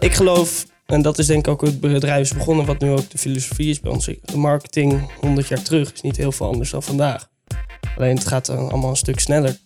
ik geloof, en dat is denk ik ook het bedrijf is begonnen, wat nu ook de filosofie is bij ons. De marketing 100 jaar terug is niet heel veel anders dan vandaag. Alleen het gaat allemaal een stuk sneller.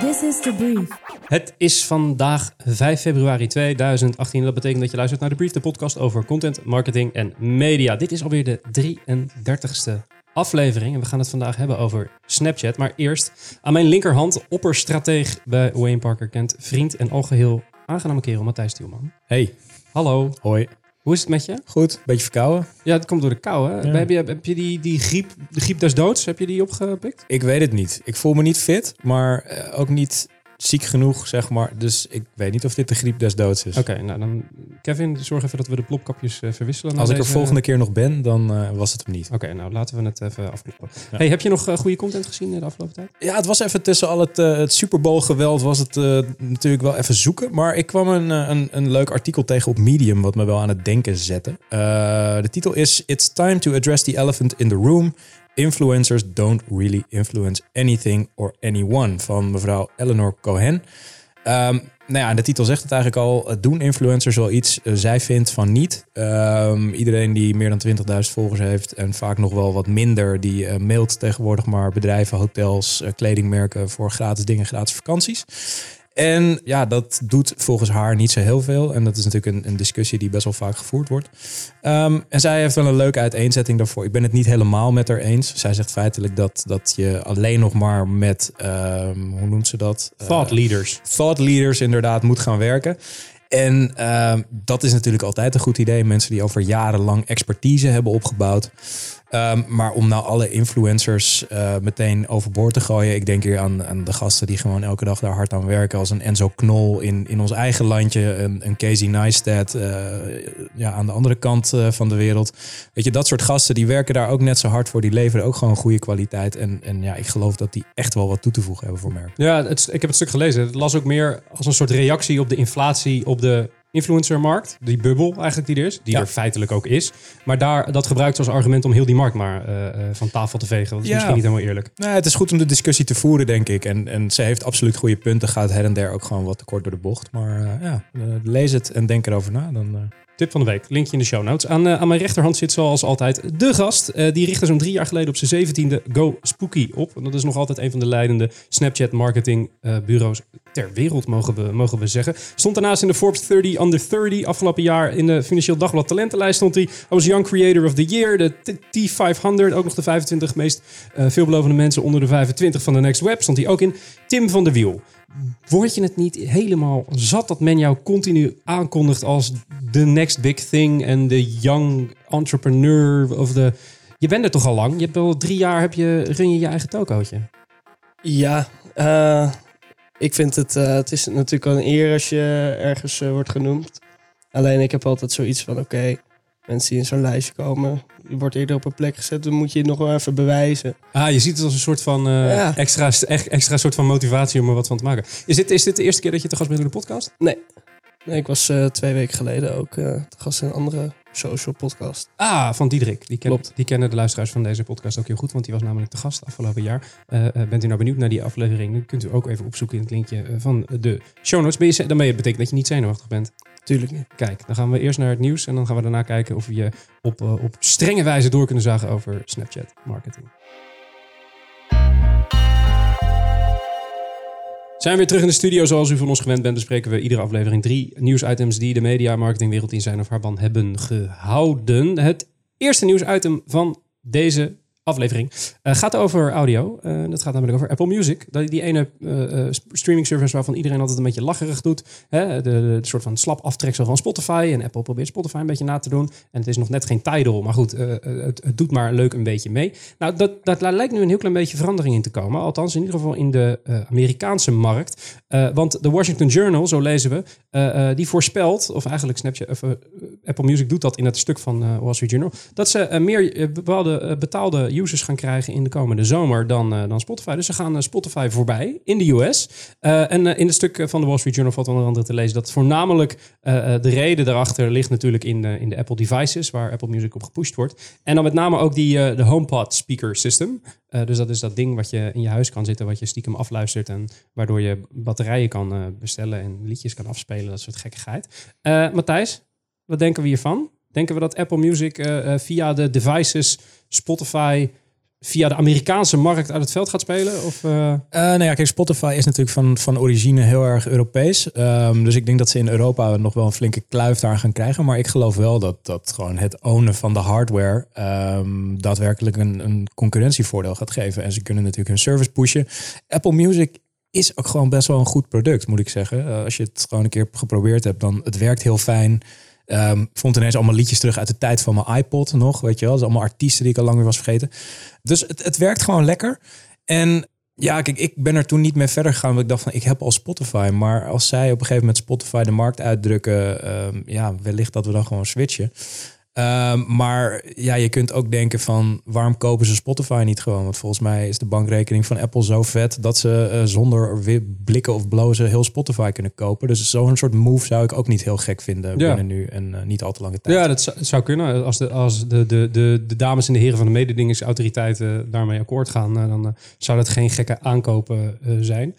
This is the brief. Het is vandaag 5 februari 2018. Dat betekent dat je luistert naar de Brief, de podcast over content, marketing en media. Dit is alweer de 33ste aflevering. En we gaan het vandaag hebben over Snapchat. Maar eerst aan mijn linkerhand, opperstrateeg bij Wayne Parker Kent, vriend en algeheel aangename kerel Matthijs Tielman. Hey, Hallo, hoi. hoe is het met je? Goed, beetje verkouden. Ja, het komt door de kou, hè? Ja. Heb je, heb je die, die griep, de griep des doods, heb je die opgepikt? Ik weet het niet. Ik voel me niet fit, maar eh, ook niet ziek genoeg, zeg maar. Dus ik weet niet of dit de griep des doods is. Oké, nou dan, Kevin, zorg even dat we de plopkapjes eh, verwisselen. Als ik er volgende keer nog ben, dan eh, was het hem niet. Oké, nou laten we het even afkloppen. Ja. Hey, heb je nog eh, goede content gezien de afgelopen tijd? Ja, het was even tussen al het, het Super Bowl geweld was het natuurlijk wel even zoeken. Maar ik kwam een, een, een leuk artikel tegen op Medium wat me wel aan het denken zette. De titel is It's time to address the elephant in the room. Influencers don't really influence anything or anyone. Van mevrouw Eleanor Cohen. Ehm, nou ja, de titel zegt het eigenlijk al. Doen influencers wel iets? Eh, zij vindt van niet. Ehm, iedereen die meer dan 20.000 volgers heeft en vaak nog wel wat minder, die eh, mailt tegenwoordig maar bedrijven, hotels, eh, kledingmerken voor gratis dingen, gratis vakanties. En ja, dat doet volgens haar niet zo heel veel. En dat is natuurlijk een, een discussie die best wel vaak gevoerd wordt. Ehm, en zij heeft wel een leuke uiteenzetting daarvoor. Ik ben het niet helemaal met haar eens. Zij zegt feitelijk dat, dat je alleen nog maar met, ehm, hoe noemt ze dat? Eh, Thought leaders. thought leaders inderdaad moet gaan werken. En ehm, dat is natuurlijk altijd een goed idee. Mensen die over jarenlang expertise hebben opgebouwd. Ehm, maar om nou alle influencers eh, meteen overboord te gooien. Ik denk hier aan, aan de gasten die gewoon elke dag daar hard aan werken. Als een Enzo Knol in, in ons eigen landje. Een, een Casey Neistat eh, ja, aan de andere kant eh, van de wereld. Weet je, dat soort gasten die werken daar ook net zo hard voor. Die leveren ook gewoon goede kwaliteit. En, en ja, ik geloof dat die echt wel wat toe te voegen hebben voor merken. Ja, het, ik heb het stuk gelezen. Het las ook meer als een soort reactie op de inflatie op de influencermarkt. Die bubbel eigenlijk die er is. Die Ja. er feitelijk ook is. Maar daar, dat gebruikt ze als argument om heel die markt maar eh, eh, van tafel te vegen. Dat is Ja. misschien niet helemaal eerlijk. Nou, het is goed om de discussie te voeren, denk ik. En, en ze heeft absoluut goede punten. Gaat her en der ook gewoon wat te kort door de bocht. Maar eh, ja, lees het en denk erover na. Dan, Tip van de week, linkje in de show notes. Aan, eh, aan mijn rechterhand zit zoals altijd de gast. Eh, die richtte zo'n drie jaar geleden op zijn zeventiende Go Spooky op. En dat is nog altijd een van de leidende Snapchat marketing eh, bureaus ter wereld, mogen we, mogen we zeggen. Stond daarnaast in de Forbes 30 Under 30. Afgelopen jaar in de Financieel Dagblad talentenlijst stond hij. Was Young Creator of the Year, de T- T500. Ook nog de 25 meest veelbelovende mensen onder de 25 van de Next Web. Stond hij ook in. Tim van de Wiel. Word je het niet helemaal zat dat men jou continu aankondigt als de next big thing en de young entrepreneur of de... Je bent er toch al lang? Je hebt al drie jaar heb je, run je je eigen tokootje. Ja, eh, ik vind het, eh, het is natuurlijk wel een eer als je ergens eh, wordt genoemd. Alleen ik heb altijd zoiets van, oké, mensen die in zo'n lijstje komen, wordt eerder op een plek gezet, dan moet je het nog wel even bewijzen. Ah, je ziet het als een soort van eh, Ja. extra, echt- extra soort van motivatie om er wat van te maken. Is dit, is dit de eerste keer dat je te gast bent in de podcast? Nee, nee ik was eh, twee weken geleden ook eh te gast in een andere social podcast. Ah, van Diederik. Die, ken, Klopt. die kennen de luisteraars van deze podcast ook heel goed, want die was namelijk te gast afgelopen jaar. Bent u nou benieuwd naar die aflevering? Dan kunt u ook even opzoeken in het linkje van de show notes. Ben je, dan ben je, betekent dat je niet zenuwachtig bent. Tuurlijk. Kijk, dan gaan we eerst naar het nieuws en dan gaan we daarna kijken of we je op, eh, op strenge wijze door kunnen zagen over Snapchat marketing. Zijn we weer terug in de studio. Zoals u van ons gewend bent, bespreken we iedere aflevering drie nieuwsitems die de media marketingwereld in zijn of haar ban hebben gehouden. Het eerste nieuwsitem van deze aflevering eh, gaat over audio. Eh, dat gaat namelijk over Apple Music. Dat, die ene eh, streaming service waarvan iedereen altijd een beetje lacherig doet. Hè? De, soort van slap aftreksel van Spotify. En Apple probeert Spotify een beetje na te doen. En het is nog net geen Tidal, maar goed, het, het doet maar leuk een beetje mee. Nou, dat, dat lijkt nu een heel klein beetje verandering in te komen. Althans, in ieder geval in de Amerikaanse markt. Want de Washington Journal, zo lezen we, die voorspelt, of eigenlijk Snapchat, of, Apple Music doet dat in het stuk van Wall Street Journal, dat ze meer bepaalde betaalde users gaan krijgen in de komende zomer dan, eh, dan Spotify. Dus ze gaan eh, Spotify voorbij in de US. Eh, en eh, in het stuk van de Wall Street Journal valt onder andere te lezen dat voornamelijk eh, eh, de reden daarachter ligt natuurlijk in, in de Apple devices, waar Apple Music op gepusht wordt. En dan met name ook die, eh, de HomePod speaker system. Eh, dus dat is dat ding wat je in je huis kan zitten, wat je stiekem afluistert en waardoor je batterijen kan eh, bestellen en liedjes kan afspelen, dat soort gekkigheid. Eh Matthijs, wat denken we hiervan? Denken we dat Apple Music eh, eh, via de devices, Spotify, via de Amerikaanse markt uit het veld gaat spelen? Of, eh, nou ja, kijk, Spotify is natuurlijk van, van origine heel erg Europees. Ehm, dus ik denk dat ze in Europa nog wel een flinke kluif daar gaan krijgen. Maar ik geloof wel dat, dat gewoon het ownen van de hardware ehm, daadwerkelijk een, een concurrentievoordeel gaat geven. En ze kunnen natuurlijk hun service pushen. Apple Music is ook gewoon best wel een goed product, moet ik zeggen. Als je het gewoon een keer geprobeerd hebt, dan het werkt heel fijn. Ik vond ineens allemaal liedjes terug uit de tijd van mijn iPod nog, weet je wel. Dat allemaal artiesten die ik al lang weer was vergeten. Dus het, het werkt gewoon lekker. En ja, kijk, ik ben er toen niet mee verder gegaan. Want ik dacht van, ik heb al Spotify. Maar als zij op een gegeven moment Spotify de markt uitdrukken... ehm, ja, wellicht dat we dan gewoon switchen. Ehm, maar ja, je kunt ook denken van, waarom kopen ze Spotify niet gewoon? Want volgens mij is de bankrekening van Apple zo vet... dat ze eh, zonder blikken of blozen heel Spotify kunnen kopen. Dus zo'n soort move zou ik ook niet heel gek vinden Ja. binnen nu en eh, niet al te lange tijd. ja, dat zou, kunnen. Als, de, als de, de, de, de dames en de heren van de mededingingsautoriteiten daarmee akkoord gaan, eh, dan zou dat geen gekke aankopen zijn.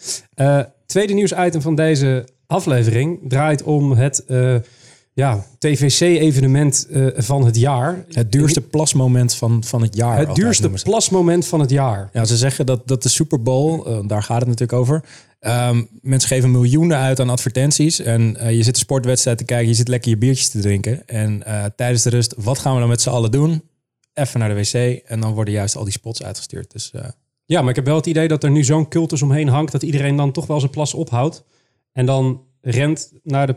Tweede nieuwsitem van deze aflevering draait om het ja, TVC-evenement eh, van het jaar. Het duurste plasmoment van, van het jaar. Het duurste plasmoment van het jaar. Ja, ze zeggen dat, dat de Super Bowl, eh, daar gaat het natuurlijk over. Ehm, mensen geven miljoenen uit aan advertenties. En eh, je zit een sportwedstrijd te kijken, je zit lekker je biertjes te drinken. En tijdens de rust, wat gaan we dan met z'n allen doen? Even naar de wc. En dan worden juist al die spots uitgestuurd. Dus Ja, maar ik heb wel het idee dat er nu zo'n cultus omheen hangt dat iedereen dan toch wel zijn plas ophoudt. En dan rent naar de.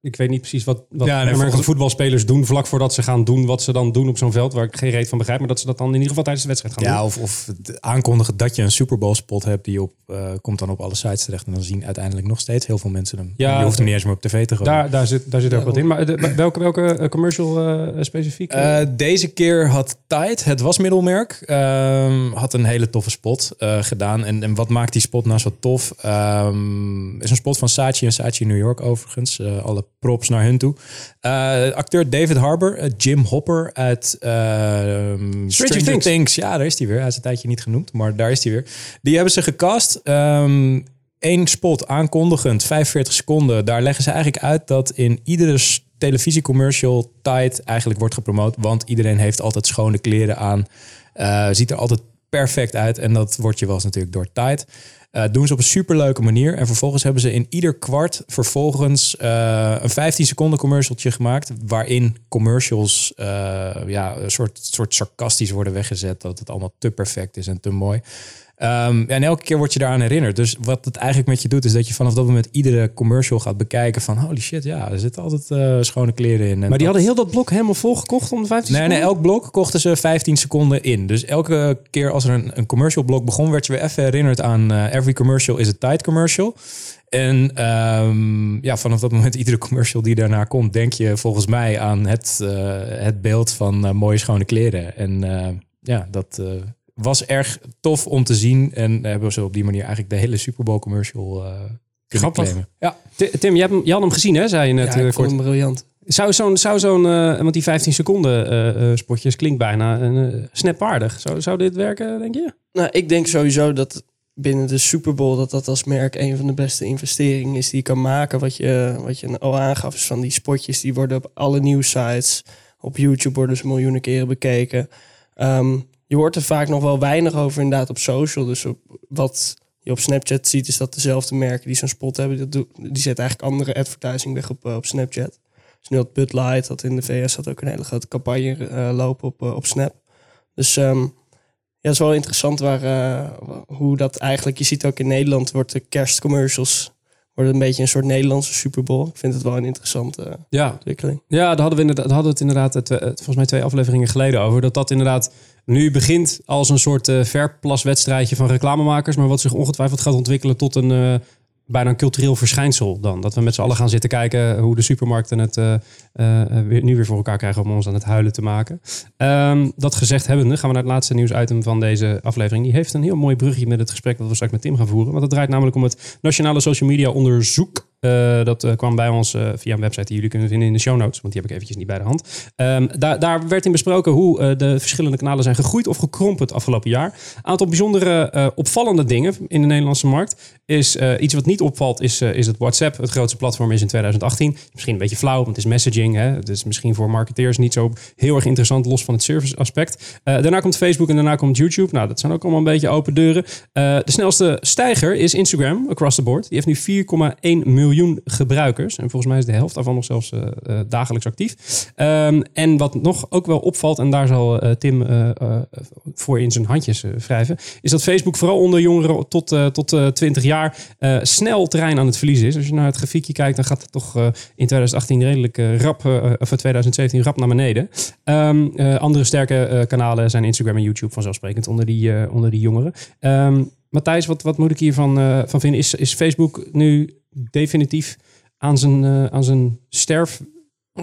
Ik weet niet precies wat, wat Ja, nee, voetbalspelers doen vlak voordat ze gaan doen wat ze dan doen op zo'n veld waar ik geen reet van begrijp, maar dat ze dat dan in ieder geval tijdens de wedstrijd gaan ja, doen. of, of het aankondigen dat je een Super Bowl spot hebt, die op, eh, komt dan op alle sites terecht. En dan zien uiteindelijk nog steeds heel veel mensen hem. Ja, je hoeft hem niet eens meer op tv te gooien. Daar, daar zit, daar zit ook wat in. Maar de- welke, welke eh, commercial eh, specifiek? Eh, deze keer had Tide, het wasmiddelmerk, ehm, had een hele toffe spot eh, gedaan. En, en wat maakt die spot nou zo tof? Ehm, is een spot van Saatchi en Saatchi New York overigens. Eh, alle props naar hun toe. Eh, acteur David Harbour, eh, Jim Hopper uit ehm, Stranger, Things. Things. Ja, daar is hij weer. Hij is een tijdje niet genoemd, maar daar is hij weer. Die hebben ze gecast. Ehm Eén spot aankondigend, 45 seconden. Daar leggen ze eigenlijk uit dat in iedere televisiecommercial Tide eigenlijk wordt gepromoot. Want iedereen heeft altijd schone kleren aan. Ziet er altijd perfect uit. En dat wordt je wel eens natuurlijk door Tide. Eh, doen ze op een superleuke manier. En vervolgens hebben ze in ieder kwart vervolgens eh, een 15 seconden commercialtje gemaakt. Waarin commercials eh, ja, een soort, soort sarcastisch worden weggezet. Dat het allemaal te perfect is en te mooi. Ja, en elke keer word je daaraan herinnerd. Dus wat het eigenlijk met je doet, is dat je vanaf dat moment iedere commercial gaat bekijken van holy shit, ja, er zitten altijd eh, schone kleren in. En maar die dat- hadden heel dat blok helemaal volgekocht om de 15 Nee, nee, seconden? elk blok kochten ze 15 seconden in. Dus elke keer als er een, een commercial blok begon, werd je weer even herinnerd aan eh, every commercial is a tight commercial. En ehm, ja, vanaf dat moment, iedere commercial die daarna komt, denk je volgens mij aan het, eh, het beeld van mooie schone kleren. En ja, dat was erg tof om te zien. En hebben ze op die manier eigenlijk de hele Super Bowl commercial eh kunnen Grappig. claimen. Ja. Ti- Tim, je, hebt je had hem gezien, hè? Zei je net Ja, eh, ik vond kort. hem briljant. Zou zo'n, zou zo'n eh, want die 15 seconden eh, eh, spotjes klinkt bijna uh, snapwaardig. Zou, zou dit werken, denk je? Nou, ik denk sowieso dat binnen de Super Bowl dat dat als merk een van de beste investeringen is die je kan maken. Wat je, wat je al aangaf, is van die spotjes die worden op alle nieuwsites. Op YouTube worden ze miljoenen keren bekeken. Ehm, je hoort er vaak nog wel weinig over inderdaad op social. Dus op, wat je op Snapchat ziet is dat dezelfde merken die zo'n spot hebben, dat die zetten eigenlijk andere advertising weg op, eh, op Snapchat. Dus nu had Bud Light, dat in de VS had ook een hele grote campagne eh, lopen op, eh, op Snap. Dus ehm, ja, het is wel interessant waar, hoe dat eigenlijk... Je ziet ook in Nederland wordt de kerstcommercials... worden een beetje een soort Nederlandse Super Bowl. Ik vind het wel een interessante Ja, ontwikkeling. ja daar hadden we, inderdaad, hadden we het inderdaad eh, volgens mij twee afleveringen geleden over. Dat dat inderdaad nu begint als een soort eh verplaswedstrijdje van reclamemakers. Maar wat zich ongetwijfeld gaat ontwikkelen tot een, eh, bijna een cultureel verschijnsel dan. Dat we met z'n allen gaan zitten kijken hoe de supermarkten het eh, nu weer voor elkaar krijgen om ons aan het huilen te maken. Ehm, dat gezegd hebbende gaan we naar het laatste nieuwsitem van deze aflevering. Die heeft een heel mooi brugje met het gesprek dat we straks met Tim gaan voeren. Want het draait namelijk om het Nationale Social Media Onderzoek. Eh, dat eh, kwam bij ons eh, via een website die jullie kunnen vinden in de show notes. Want die heb ik eventjes niet bij de hand. Ehm, daar, daar werd in besproken hoe de verschillende kanalen zijn gegroeid of gekrompen het afgelopen jaar. Aantal bijzondere opvallende dingen in de Nederlandse markt. Is iets wat niet opvalt, is, is het WhatsApp. Het grootste platform is in 2018. Misschien een beetje flauw, want het is messaging. Hè? Het is misschien voor marketeers niet zo heel erg interessant, los van het service aspect. Daarna komt Facebook en daarna komt YouTube. Nou, dat zijn ook allemaal een beetje open deuren. De snelste stijger is Instagram, across the board. Die heeft nu 4,1 miljoen gebruikers. En volgens mij is de helft daarvan nog zelfs eh, eh, dagelijks actief. Ehm, en wat nog ook wel opvalt, en daar zal eh, Tim voor in zijn handjes wrijven, is dat Facebook vooral onder jongeren tot, tot eh, 20 jaar snel terrein aan het verliezen is. Als je naar het grafiekje kijkt, dan gaat het toch in 2018 redelijk rap, of in 2017 rap naar beneden. Ehm, eh, andere sterke kanalen zijn Instagram en YouTube vanzelfsprekend onder die, onder die jongeren. Ehm, Matthijs, wat, wat moet ik hiervan eh, van vinden? Is, is Facebook nu definitief aan zijn, eh, aan zijn sterf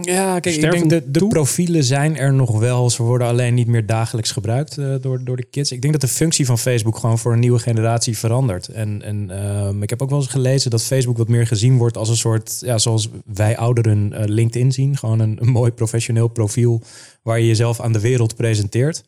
Ja, kijk, ik denk de, de toe? profielen zijn er nog wel. Ze worden alleen niet meer dagelijks gebruikt eh, door, door de kids. Ik denk dat de functie van Facebook gewoon voor een nieuwe generatie verandert. En, en ehm, ik heb ook wel eens gelezen dat Facebook wat meer gezien wordt als een soort, ja, zoals wij ouderen eh, LinkedIn zien. Gewoon een, een mooi professioneel profiel waar je jezelf aan de wereld presenteert.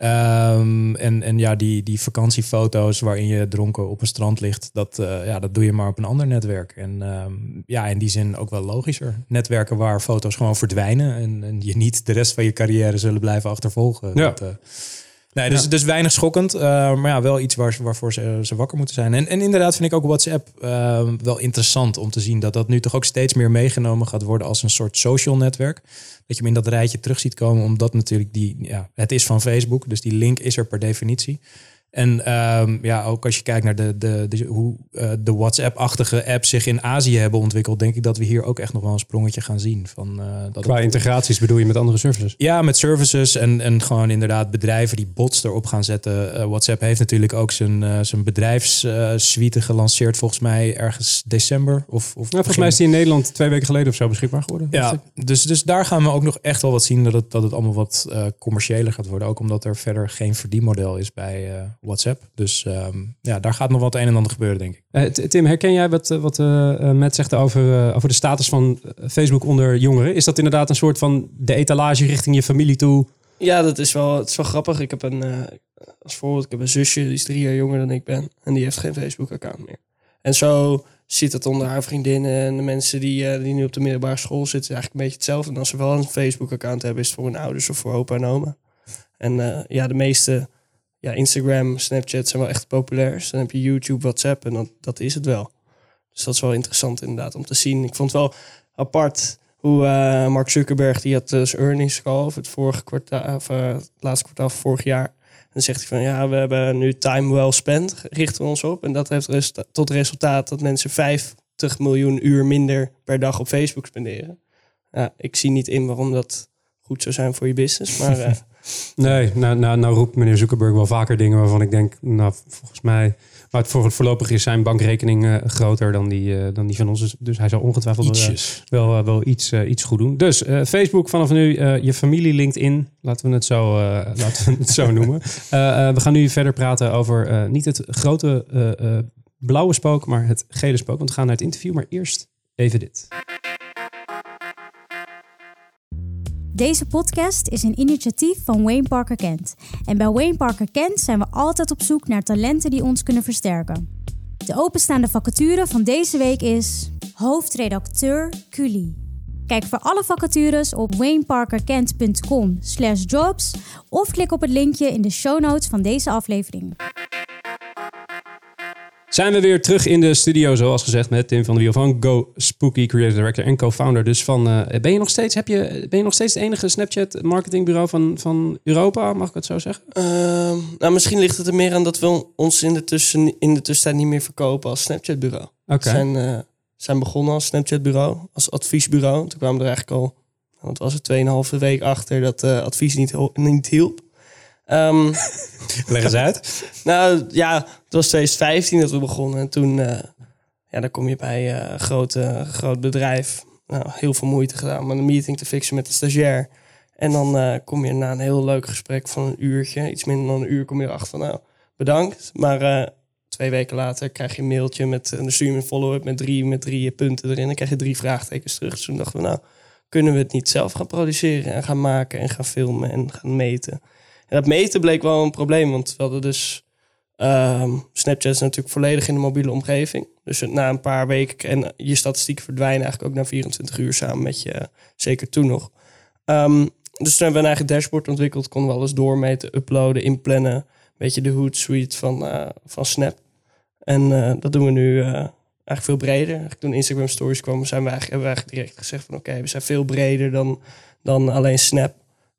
Ehm, en, en ja, die, die vakantiefoto's waarin je dronken op een strand ligt, dat, eh, ja, dat doe je maar op een ander netwerk. En ehm, ja, in die zin ook wel logischer. Netwerken waar foto's gewoon verdwijnen en, en je niet de rest van je carrière zullen blijven achtervolgen. Ja. Dat, eh, nee, dus, dus weinig schokkend, eh, maar ja, wel iets waar, waarvoor ze, ze wakker moeten zijn. En, en inderdaad vind ik ook WhatsApp eh, wel interessant om te zien dat dat nu toch ook steeds meer meegenomen gaat worden als een soort social netwerk. Dat je hem in dat rijtje terug ziet komen, omdat natuurlijk die, ja, het is van Facebook, dus die link is er per definitie. En ehm, ja, ook als je kijkt naar de, de, de, hoe eh, de WhatsApp-achtige apps zich in Azië hebben ontwikkeld, denk ik dat we hier ook echt nog wel een sprongetje gaan zien. Van, eh, dat qua integraties bedoel je met andere services? ja, met services en, en gewoon inderdaad bedrijven die bots erop gaan zetten. Eh, WhatsApp heeft natuurlijk ook zijn, zijn bedrijfssuite gelanceerd, volgens mij ergens december. Of, of Nou, volgens mij is die in Nederland twee weken geleden of zo beschikbaar geworden. ja, dus, dus daar gaan we ook nog echt wel wat zien dat het, dat het allemaal wat commerciëler gaat worden. Ook omdat er verder geen verdienmodel is bij WhatsApp. Dus ehm, ja, daar gaat nog wat een en ander gebeuren, denk ik. Eh, Tim, herken jij wat, eh, wat eh, Matt zegt over, over de status van Facebook onder jongeren? Is dat inderdaad een soort van de etalage richting je familie toe? Ja, dat is wel, het is wel grappig. Ik heb een, eh, als voorbeeld, ik heb een zusje, die is drie jaar jonger dan ik ben. En die heeft geen Facebook-account meer. En zo zit het onder haar vriendinnen en de mensen die, eh, die nu op de middelbare school zitten. Eigenlijk een beetje hetzelfde. En als ze wel een Facebook-account hebben, is het voor hun ouders of voor opa en oma. En eh, ja, de meeste, ja, Instagram, Snapchat zijn wel echt populair. Dus dan heb je YouTube, WhatsApp en dan, dat is het wel. Dus dat is wel interessant inderdaad om te zien. Ik vond wel apart hoe eh, Mark Zuckerberg, die had dus earnings call het vorige kwartaal, of eh, het laatste kwartaal vorig jaar. En zegt hij van ja, we hebben nu time well spent, richten we ons op. En dat heeft tot resultaat dat mensen 50 miljoen uur minder per dag op Facebook spenderen. Ja, ik zie niet in waarom dat goed zou zijn voor je business. Maar eh, Nee, nou, nou, nou roept meneer Zuckerberg wel vaker dingen waarvan ik denk, nou volgens mij, maar het voor, voorlopig is zijn bankrekening eh, groter dan die, eh, dan die van ons. Dus, dus hij zal ongetwijfeld wel, wel iets, iets goed doen. Dus Facebook vanaf nu, je familie LinkedIn, laten we het zo, laten we het zo noemen. We gaan nu verder praten over niet het grote blauwe spook, maar het gele spook. Want we gaan naar het interview, maar eerst even dit. Deze podcast is een initiatief van Wayne Parker Kent. En bij Wayne Parker Kent zijn we altijd op zoek naar talenten die ons kunnen versterken. De openstaande vacature van deze week is hoofdredacteur Culi. Kijk voor alle vacatures op wayneparkerkent.com slash jobs of klik op het linkje in de show notes van deze aflevering. Zijn we weer terug in de studio, zoals gezegd, met Tim van der Wiel van Go Spooky, creative director en co-founder. Dus van, eh, ben je nog steeds, heb je, ben je nog steeds het enige Snapchat marketingbureau van, van Europa, mag ik het zo zeggen? Ehm, nou, misschien ligt het er meer aan dat we ons in de, tussen, in de tussentijd niet meer verkopen als Snapchat-bureau. Oké. We zijn, eh, zijn begonnen als Snapchat-bureau, als adviesbureau. Toen kwamen we er eigenlijk al, nou, wat was het, 2,5 week achter dat eh, advies niet, niet hielp. Ehm, Leg eens uit. nou ja, het was 2015 dat we begonnen. En toen, eh, Ja, dan kom je bij eh, een grote, groot bedrijf. Nou, heel veel moeite gedaan om een meeting te fixen met de stagiair. En dan kom je na een heel leuk gesprek van een uurtje, iets minder dan een uur, kom je erachter van nou, bedankt. Maar twee weken later krijg je een mailtje met, en dan stuur een follow-up met drie, met drie punten erin. Dan krijg je drie vraagtekens terug. Dus toen dachten we, nou, kunnen we het niet zelf gaan produceren en gaan maken en gaan filmen en gaan meten. En dat meten bleek wel een probleem, want we hadden dus... ehm, Snapchat is natuurlijk volledig in de mobiele omgeving. Dus na een paar weken en je statistieken verdwijnen eigenlijk ook na 24 uur samen met je, zeker toen nog. Ehm, dus toen hebben we een eigen dashboard ontwikkeld, konden we alles doormeten, uploaden, inplannen. Een beetje de Hootsuite van, eh, van Snap. En eh, dat doen we nu eh, eigenlijk veel breder. Eigenlijk toen Instagram Stories kwamen, zijn we eigenlijk, hebben we eigenlijk direct gezegd van oké, we zijn veel breder dan, dan alleen Snap.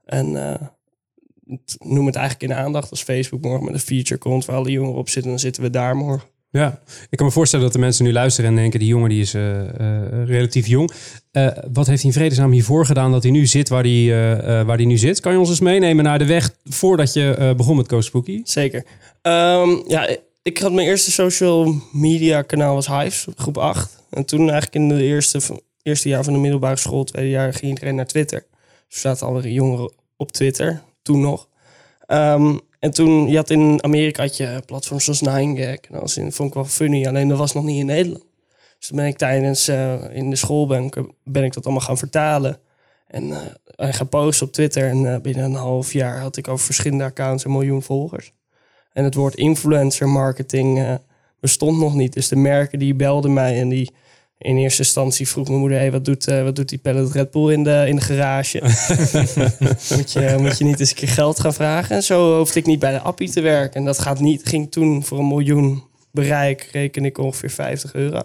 En noem het eigenlijk in de aandacht als Facebook morgen met een feature komt waar alle jongeren op zitten, dan zitten we daar morgen. Ja, ik kan me voorstellen dat de mensen nu luisteren en denken... die jongen die is eh, eh, relatief jong. Eh, wat heeft hij in vredesnaam hiervoor gedaan dat hij nu zit waar hij, waar hij nu zit? Kan je ons eens meenemen naar de weg voordat je begon met Coach Spooky? Zeker. Ehm, ja, ik had mijn eerste social media kanaal was Hives, groep 8. En toen eigenlijk in de eerste, eerste jaar van de middelbare school, tweede jaar, ging iedereen naar Twitter. Dus er zaten alle jongeren op Twitter, toen nog. Ehm, en toen, je had in Amerika had je platforms zoals 9gag. En dat in, vond ik wel funny, alleen dat was nog niet in Nederland. Dus toen ben ik tijdens, eh, in de school ben, ik- dat allemaal gaan vertalen. En, eh, en gaan posten op Twitter. En eh, binnen een half jaar had ik over verschillende accounts een miljoen volgers. En het woord influencer marketing bestond nog niet. Dus de merken die belden mij en die in eerste instantie vroeg mijn moeder: hey, wat, doet, eh, wat doet die Pellet Red Bull in de, in de garage? moet, je, moet je niet eens een keer geld gaan vragen? En zo hoefde ik niet bij de appie te werken. En dat gaat niet, ging toen voor een miljoen bereik, reken ik ongeveer 50 euro.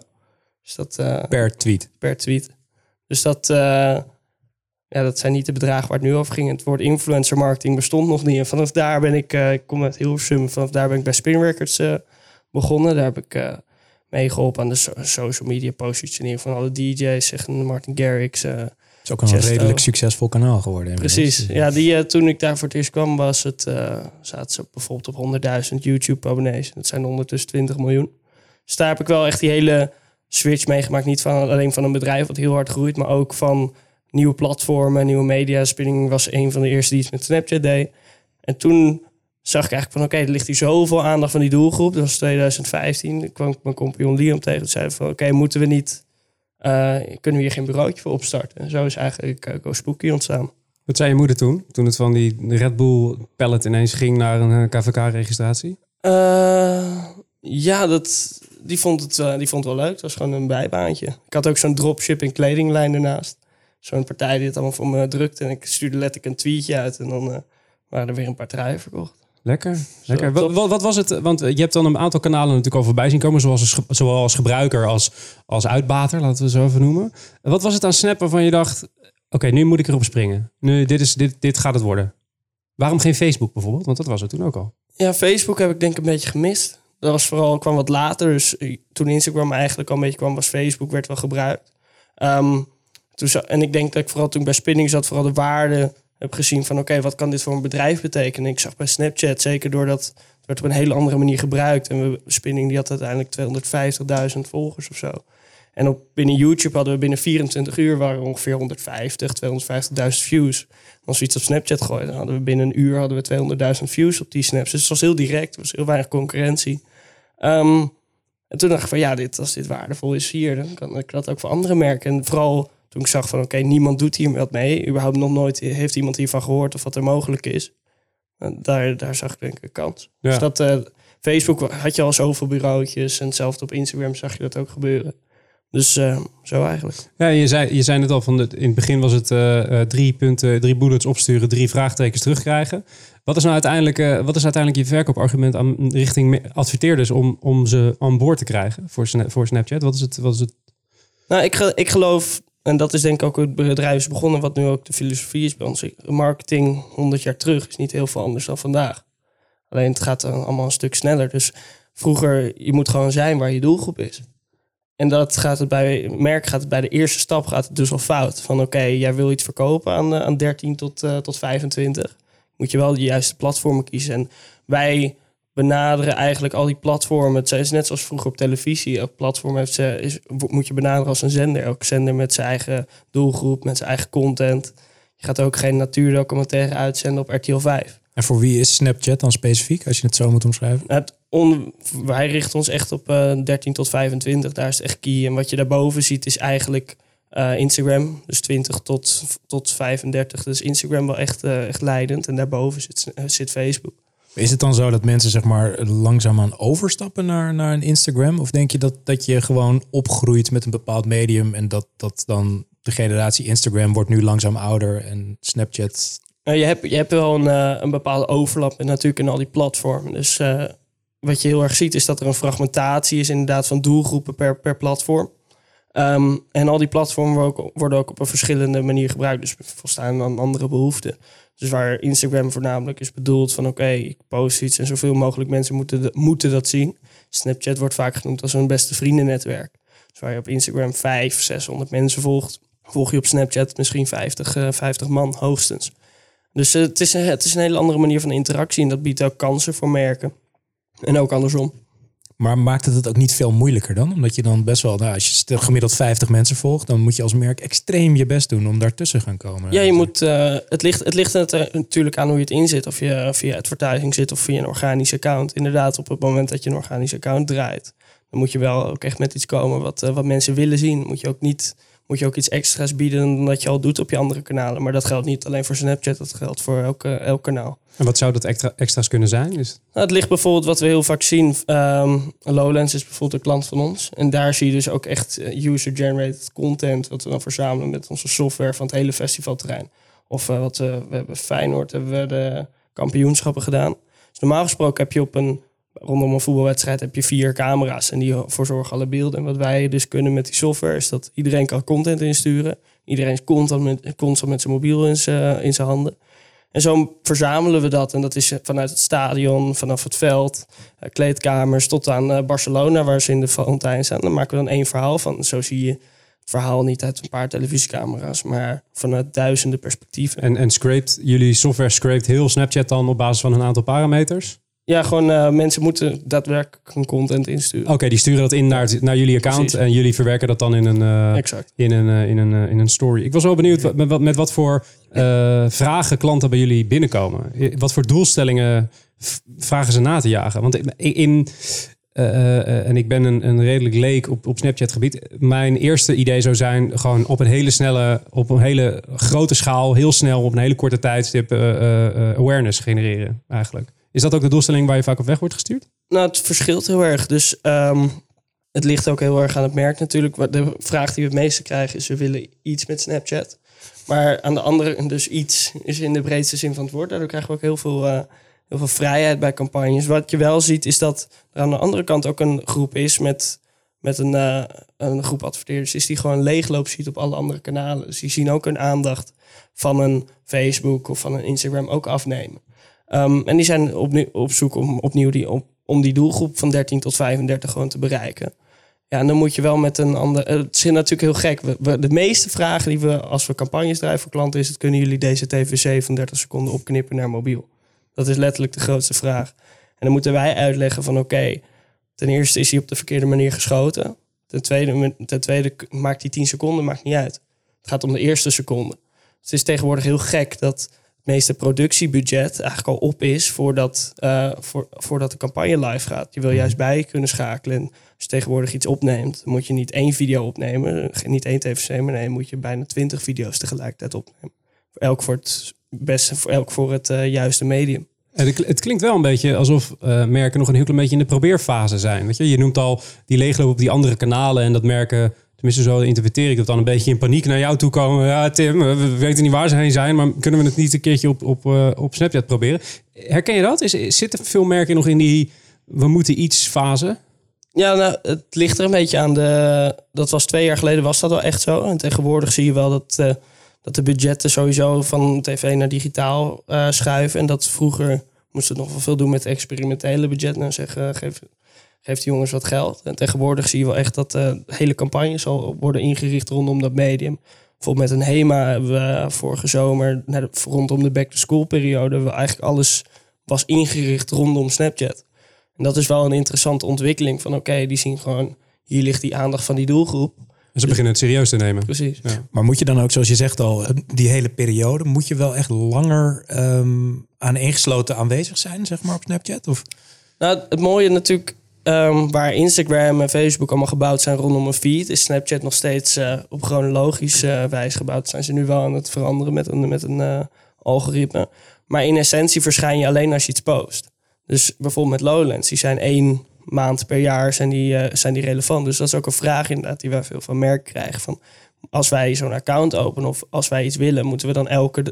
Dus dat eh, Per tweet. per tweet. Dus dat, eh, ja, dat zijn niet de bedragen waar het nu over ging. Het woord influencer marketing bestond nog niet. En vanaf daar ben ik, ik kom uit Hilversum, vanaf daar ben ik bij Spin Records begonnen. Daar heb ik meegeholpen aan de so- social media positionering van alle DJ's, zeg Martin Garrix. eh, is ook een Chesto. redelijk succesvol kanaal geworden. precies. inmiddels. Ja, die, eh, toen ik daar voor het eerst kwam, was het, eh, zaten ze bijvoorbeeld op 100.000 YouTube-abonnees. Dat zijn ondertussen 20 miljoen. Dus daar heb ik wel echt die hele switch meegemaakt. Niet van, alleen van een bedrijf wat heel hard groeit, maar ook van nieuwe platformen, nieuwe media. Spinning was een van de eerste die iets met Snapchat deed. En toen zag ik eigenlijk van, oké, er ligt hier zoveel aandacht van die doelgroep. Dat was 2015. Toen kwam ik mijn compagnon Liam tegen. Toen zei van, oké, moeten we niet... eh, kunnen we hier geen bureautje voor opstarten? En zo is eigenlijk uh, Go Spooky ontstaan. Wat zei je moeder toen? Toen het van die Red Bull pallet ineens ging naar een eh, KVK-registratie? Ja, dat, die, vond het, die vond het wel leuk. Het was gewoon een bijbaantje. Ik had ook zo'n dropshipping kledinglijn ernaast. Zo'n partij die het allemaal voor me drukte. En ik stuurde letterlijk een tweetje uit. En dan waren er weer een paar truien verkocht. Lekker. Lekker. Wat, wat, wat was het? Want je hebt dan een aantal kanalen natuurlijk al voorbij zien komen, zoals, zowel als gebruiker als, als uitbater, laten we het zo even noemen. Wat was het aan Snap waarvan je dacht, oké, nu moet ik erop springen. Nu, dit, is, dit, dit gaat het worden. Waarom geen Facebook bijvoorbeeld? Want dat was het toen ook al. Ja, Facebook heb ik denk ik een beetje gemist. Dat was vooral, kwam wat later. Dus eh, toen Instagram eigenlijk al een beetje kwam, was Facebook, werd wel gebruikt. Ehm, toen, en ik denk dat ik vooral toen ik bij Spinning zat, vooral de waarde heb gezien van oké, wat kan dit voor een bedrijf betekenen? Ik zag bij Snapchat, zeker doordat het werd op een hele andere manier gebruikt. En we, Spinning die had uiteindelijk 250.000 volgers of zo. En op, binnen YouTube hadden we binnen 24 uur waren er ongeveer 150, 250.000 views. En als we iets op Snapchat gooiden, dan hadden we binnen een uur hadden we 200.000 views op die snaps. Dus het was heel direct, er was heel weinig concurrentie. Ehm, en toen dacht ik van ja, dit, als dit waardevol is hier, dan kan ik dat ook voor andere merken. En vooral toen ik zag van oké, niemand doet hier wat mee. Überhaupt nog nooit heeft iemand hiervan gehoord of wat er mogelijk is. En daar, daar zag ik denk ik een kans. Ja. Dus dat, eh, Facebook had je al zoveel bureautjes en hetzelfde op Instagram zag je dat ook gebeuren. Dus eh, zo eigenlijk. Ja, je zei, je zei net al, van de, in het begin was het eh, eh, drie punten, drie bullets opsturen, drie vraagtekens terugkrijgen. Wat is nou uiteindelijk, wat is uiteindelijk je verkoopargument aan, richting adverteerders om, om ze aan boord te krijgen voor, voor Snapchat? Wat is het? Wat is het? Nou, ik, ik geloof, en dat is denk ik ook het bedrijf is begonnen, wat nu ook de filosofie is bij ons. Marketing 100 jaar terug is niet heel veel anders dan vandaag. Alleen het gaat dan allemaal een stuk sneller. Dus vroeger, je moet gewoon zijn waar je doelgroep is. En dat gaat het bij merk gaat het bij de eerste stap gaat het dus al fout. Van oké, jij wil iets verkopen aan, eh, aan 13 tot, eh, tot 25. Moet je wel de juiste platformen kiezen. En wij benaderen eigenlijk al die platformen. Het is net zoals vroeger op televisie. Elk platform heeft ze, is, moet je benaderen als een zender. Elke zender met zijn eigen doelgroep, met zijn eigen content. Je gaat ook geen natuurdocumentaire uitzenden op RTL 5. En voor wie is Snapchat dan specifiek, als je het zo moet omschrijven? Het on, wij richten ons echt op uh, 13 tot 25. Daar is het echt key. En wat je daarboven ziet is eigenlijk uh, Instagram. Dus 20 tot, tot 35. Dus Instagram wel echt, uh, echt leidend. En daarboven zit, zit Facebook. Is het dan zo dat mensen zeg maar langzaamaan overstappen naar, naar een Instagram? Of denk je dat, dat je gewoon opgroeit met een bepaald medium en dat, dat dan de generatie Instagram wordt nu langzaam ouder en Snapchat? je, hebt, je hebt wel een, een bepaalde overlap en natuurlijk in al die platformen. Dus wat je heel erg ziet is dat er een fragmentatie is inderdaad van doelgroepen per, per platform. Um, en al die platformen worden ook, worden ook, op een verschillende manier gebruikt. Dus volstaan aan andere behoeften. Dus waar Instagram voornamelijk is bedoeld van oké, ik post iets en zoveel mogelijk mensen moeten, moeten dat zien. Snapchat wordt vaak genoemd als een beste vriendennetwerk. Dus waar je op Instagram 500, 600 mensen volgt, volg je op Snapchat misschien 50, uh, 50 man hoogstens. Dus uh, het, is, het is een hele andere manier van interactie en dat biedt ook kansen voor merken. En ook andersom. Maar maakt het het ook niet veel moeilijker dan? Omdat je dan best wel, nou, als je gemiddeld 50 mensen volgt, dan moet je als merk extreem je best doen om daartussen gaan komen. Ja, je moet, uh, het, ligt, het ligt er natuurlijk aan hoe je het inzet. Of je via advertising zit of via een organisch account. Inderdaad, op het moment dat je een organisch account draait, dan moet je wel ook echt met iets komen wat, uh, wat mensen willen zien. Moet je ook niet moet je ook iets extra's bieden dan dat je al doet op je andere kanalen. Maar dat geldt niet alleen voor Snapchat, dat geldt voor elk, elk kanaal. En wat zou dat extra, extra's kunnen zijn? Nou, het ligt bijvoorbeeld wat we heel vaak zien. Um, Lowlands is bijvoorbeeld een klant van ons. En daar zie je dus ook echt eh, user-generated content. Wat we dan verzamelen met onze software van het hele festivalterrein. Of uh, wat uh, we hebben Feyenoord, hebben we de kampioenschappen gedaan. Dus normaal gesproken heb je op een rondom een voetbalwedstrijd heb je vier camera's en die verzorgen alle beelden. En wat wij dus kunnen met die software is dat iedereen kan content insturen. Iedereen is constant met, met zijn mobiel in zijn, in zijn handen. En zo verzamelen we dat. En dat is vanuit het stadion, vanaf het veld, kleedkamers tot aan Barcelona, waar ze in de fontein staan. Dan maken we dan één verhaal van. Zo zie je het verhaal niet uit een paar televisiecamera's, maar vanuit duizenden perspectieven. En, en scraped, jullie software scraped heel Snapchat dan op basis van een aantal parameters? Ja, gewoon uh, mensen moeten daadwerkelijk hun content insturen. Oké, okay, die sturen dat in naar, naar jullie account Precies. en jullie verwerken dat dan in een, uh, exact. In, een, uh, in, een, in een story. Ik was wel benieuwd met, wat, met wat voor vragen klanten bij jullie binnenkomen. Wat voor doelstellingen vragen ze na te jagen? Want in, en ik ben een, een redelijk leek op, op Snapchat gebied. Mijn eerste idee zou zijn gewoon op een hele snelle, op een hele grote schaal, heel snel op een hele korte tijdstip awareness genereren eigenlijk. Is dat ook de doelstelling waar je vaak op weg wordt gestuurd? Nou, het verschilt heel erg. Dus um, het ligt ook heel erg aan het merk natuurlijk. De vraag die we het meeste krijgen is, we willen iets met Snapchat. Maar aan de andere, dus iets is in de breedste zin van het woord. Daardoor krijgen we ook heel veel, uh, heel veel vrijheid bij campagnes. Wat je wel ziet is dat er aan de andere kant ook een groep is met, met een, uh, een groep adverteerders is die gewoon leegloop ziet op alle andere kanalen. Dus die zien ook hun aandacht van een Facebook of van een Instagram ook afnemen. Um, en die zijn opnieuw, op zoek om opnieuw die, op, om die doelgroep van 13 tot 35 gewoon te bereiken. Ja, en dan moet je wel met een ander. Het is natuurlijk heel gek. De meeste vragen die we als we campagnes drijven voor klanten is: het, kunnen jullie deze TVC van 30 seconden opknippen naar mobiel? Dat is letterlijk de grootste vraag. En dan moeten wij uitleggen van oké, ten eerste is hij op de verkeerde manier geschoten. Ten tweede, ten tweede maakt die 10 seconden maakt niet uit. Het gaat om de eerste seconde. Het is tegenwoordig heel gek dat meeste productiebudget eigenlijk al op is voordat, uh, voor, voordat de campagne live gaat. Je wil Mhm. juist bij kunnen schakelen. En als je tegenwoordig iets opneemt, moet je niet één video opnemen, niet één TVC, maar nee, moet je bijna twintig video's tegelijkertijd opnemen. Voor elk voor het beste, voor elk voor het uh, juiste medium. Het klinkt wel een beetje alsof uh, merken nog een heel klein beetje in de probeerfase zijn. Weet je? je noemt al die leegloop op die andere kanalen en dat merken Tenminste, zo interpreteer ik dat dan een beetje in paniek naar jou toe komen. Ja, Tim, we weten niet waar ze heen zijn, maar kunnen we het niet een keertje op, op, uh, op Snapchat proberen? Herken je dat? Is, zitten veel merken nog in die we moeten iets fase? Ja, nou, het ligt er een beetje aan de. Dat was twee jaar geleden, was dat wel echt zo. En tegenwoordig zie je wel dat, uh, dat de budgetten sowieso van tv naar digitaal uh, schuiven. En dat vroeger moesten we nog wel veel doen met experimentele budget. Nou, zeggen, geef, geeft de jongens wat geld. En tegenwoordig zie je wel echt dat uh, hele campagnes al worden ingericht rondom dat medium. Bijvoorbeeld met een HEMA hebben we vorige zomer, rondom de back-to-school periode, we eigenlijk alles was ingericht rondom Snapchat. En dat is wel een interessante ontwikkeling van oké, die zien gewoon, hier ligt die aandacht van die doelgroep. En ze beginnen het serieus te nemen. Precies. Ja. Maar moet je dan ook, zoals je zegt al, die hele periode, moet je wel echt langer ehm aan ingesloten aanwezig zijn, zeg maar, op Snapchat? Of? Nou, het mooie natuurlijk, ehm, waar Instagram en Facebook allemaal gebouwd zijn rondom een feed, is Snapchat nog steeds eh, op chronologische eh, wijze gebouwd. Zijn ze nu wel aan het veranderen met een, met een eh, algoritme. Maar in essentie verschijn je alleen als je iets post. Dus bijvoorbeeld met Lowlands, die zijn één maand per jaar zijn die, zijn die relevant. Dus dat is ook een vraag inderdaad die wij veel van merken krijgen. Van, als wij zo'n account openen of als wij iets willen, moeten we dan elke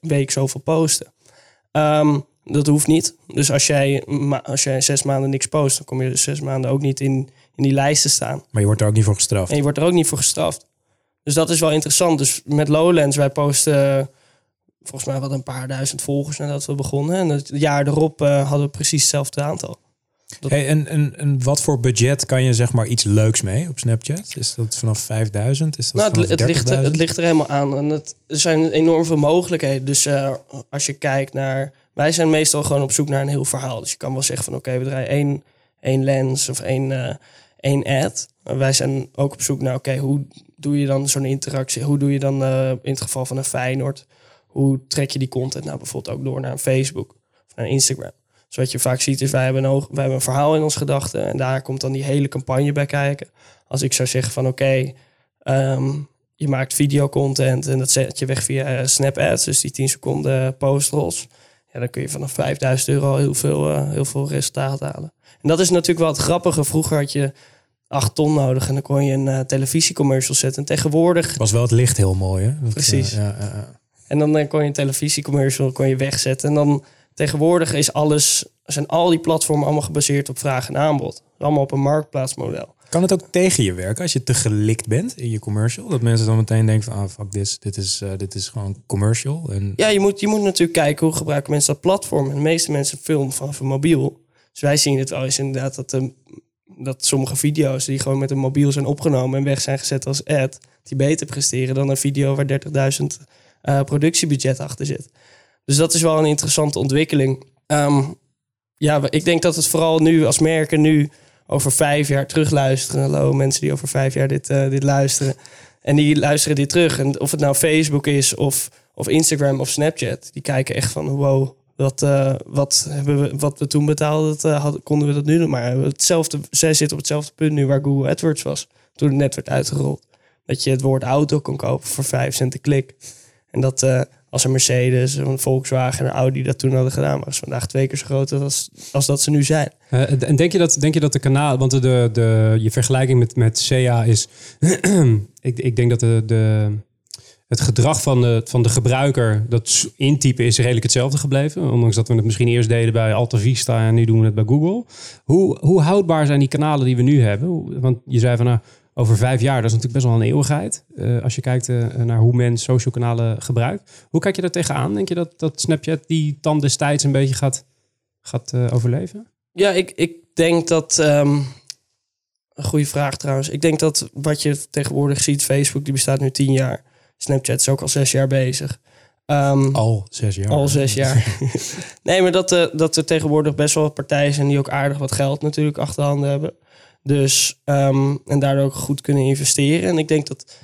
week, zoveel posten. Ehm, dat hoeft niet. Dus als jij, als jij zes maanden niks post, dan kom je dus zes maanden ook niet in, in die lijst te staan. Maar je wordt er ook niet voor gestraft. En je wordt er ook niet voor gestraft. Dus dat is wel interessant. Dus met Lowlands, wij posten eh, volgens mij wat een paar duizend volgers nadat we begonnen. En het jaar erop eh, hadden we precies hetzelfde aantal. Hey, en, en, en wat voor budget kan je zeg maar iets leuks mee op Snapchat? Is dat vanaf 5000? Is dat Nou, het, vanaf het, ligt, er- 30.000? het ligt er helemaal aan. En het, er zijn enorm veel mogelijkheden. Dus eh, als je kijkt naar... Wij zijn meestal gewoon op zoek naar een heel verhaal. Dus je kan wel zeggen van... Oké, we draaien één, één lens of één, eh, één ad. Maar wij zijn ook op zoek naar... Oké, hoe doe je dan zo'n interactie? Hoe doe je dan eh, in het geval van een Feyenoord... Hoe trek je die content nou bijvoorbeeld ook door naar een Facebook of naar Instagram? Dus wat je vaak ziet is, wij hebben een, wij hebben een verhaal in ons gedachten... en daar komt dan die hele campagne bij kijken. Als ik zou zeggen van oké... ehm, je maakt videocontent en dat zet je weg via eh, Snap Ads, dus die 10 seconden postrolls. Ja, dan kun je vanaf 5000 euro al heel veel, eh, heel veel resultaat halen. En dat is natuurlijk wel het grappige. Vroeger had je 8 ton nodig en dan kon je een eh, televisiecommercial zetten. En tegenwoordig, Was wel het licht heel mooi, hè? Dat, Precies. eh, ja, en dan kon je een televisiecommercial kon je wegzetten. En dan tegenwoordig is alles, zijn al die platformen allemaal gebaseerd op vraag en aanbod. Allemaal op een marktplaatsmodel. Kan het ook tegen je werken als je te gelikt bent in je commercial? Dat mensen dan meteen denken van, ah, fuck this, dit is, eh, dit is gewoon commercial. En Ja, je moet, je moet natuurlijk kijken hoe gebruiken mensen dat platform. En de meeste mensen filmen vanaf een mobiel. Dus wij zien het wel eens inderdaad dat, de, dat sommige video's die gewoon met een mobiel zijn opgenomen en weg zijn gezet als ad, die beter presteren dan een video waar 30.000 eh, productiebudget achter zit. Dus dat is wel een interessante ontwikkeling. Ehm, ja, ik denk dat het vooral nu als merken nu over vijf jaar terugluisteren. Hallo mensen die over vijf jaar dit, eh, dit luisteren. En die luisteren dit terug. En of het nou Facebook is of, of Instagram of Snapchat. Die kijken echt van wow, wat, eh, wat, hebben we, wat we toen betaalden, dat, eh, hadden, konden we dat nu doen. Maar hetzelfde, zij zitten op hetzelfde punt nu waar Google AdWords was. Toen het net werd uitgerold. Dat je het woord auto kon kopen voor 5 cent de klik. En dat als een Mercedes, een Volkswagen en een Audi dat toen hadden gedaan, was vandaag twee keer zo groot als, als dat ze nu zijn. Eh, en denk je dat, denk je dat de kanaal, want de, de, de, je vergelijking met, met SEA is, ik, ik denk dat de, de, het gedrag van de, van de gebruiker, dat intypen is redelijk hetzelfde gebleven. Ondanks dat we het misschien eerst deden bij Alta Vista en nu doen we het bij Google. Hoe, hoe houdbaar zijn die kanalen die we nu hebben? Want je zei van nou, over vijf jaar, dat is natuurlijk best wel een eeuwigheid. eh, als je kijkt eh, naar hoe men social kanalen gebruikt. Hoe kijk je daar tegenaan? Denk je dat, dat Snapchat die tand destijds een beetje gaat, gaat eh, overleven? Ja, ik, ik denk dat. ehm, een goede vraag trouwens. Ik denk dat wat je tegenwoordig ziet, Facebook die bestaat nu tien jaar. Snapchat is ook al zes jaar bezig. Ehm, al zes jaar. Al zes jaar. nee, maar dat, dat er tegenwoordig best wel partijen zijn die ook aardig wat geld natuurlijk achter de handen hebben. Dus, ehm, en daardoor ook goed kunnen investeren. En ik denk dat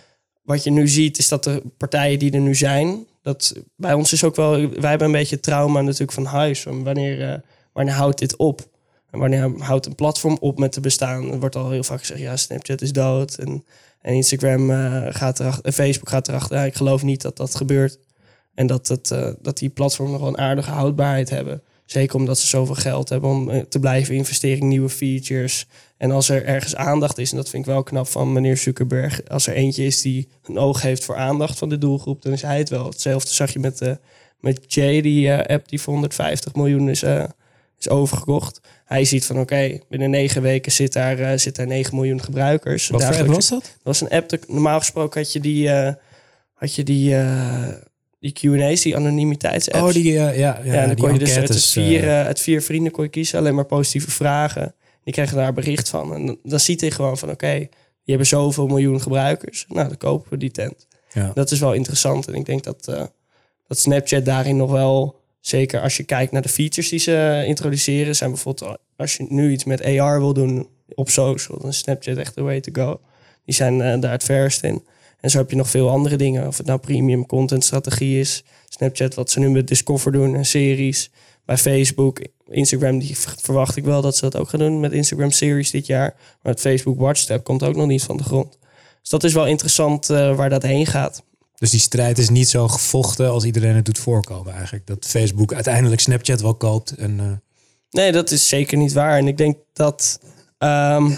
wat je nu ziet, is dat de partijen die er nu zijn, dat bij ons is ook wel, wij hebben een beetje trauma natuurlijk van huis. Wanneer, eh, wanneer houdt dit op? En wanneer houdt een platform op met te bestaan? Er wordt al heel vaak gezegd, ja, Snapchat is dood. En, en Instagram eh, gaat erachter, en Facebook gaat erachter. Ja, ik geloof niet dat dat gebeurt. En dat, het, eh, dat die platformen nog wel een aardige houdbaarheid hebben. Zeker omdat ze zoveel geld hebben om te blijven investeren in nieuwe features. En als er ergens aandacht is, en dat vind ik wel knap van meneer Zuckerberg. Als er eentje is die een oog heeft voor aandacht van de doelgroep, dan is hij het wel. Hetzelfde zag je met, eh met Jay, die eh, app die voor 150 miljoen is, eh, is overgekocht. Hij ziet van oké, binnen negen weken zit daar, zit daar 9 miljoen gebruikers. Wat voor app was dat? dat was een app, dat, normaal gesproken had je die, had je die, die Q&A's, die anonimiteitsapps. Oh, die, ja, ja, ja, en dan die kon je dus uit, het vier, uit vier vrienden kon je kiezen, alleen maar positieve vragen. Die kregen daar bericht van. En dan, dan ziet hij gewoon van, oké, die hebben zoveel miljoen gebruikers. Nou, dan kopen we die tent. ja. Dat is wel interessant. En ik denk dat, eh, dat Snapchat daarin nog wel Zeker als je kijkt naar de features die ze introduceren. Zijn bijvoorbeeld als je nu iets met AR wil doen op social, dan is Snapchat echt de way to go. Die zijn eh, daar het verst in. En zo heb je nog veel andere dingen. Of het nou premium content strategie is. Snapchat, wat ze nu met Discover doen en series. Bij Facebook, Instagram, die verwacht ik wel dat ze dat ook gaan doen met Instagram series dit jaar. Maar het Facebook tab komt ook nog niet van de grond. Dus dat is wel interessant eh, waar dat heen gaat. Dus die strijd is niet zo gevochten als iedereen het doet voorkomen eigenlijk. Dat Facebook uiteindelijk Snapchat wel koopt. En, eh, Nee, dat is zeker niet waar. En ik denk dat. ehm,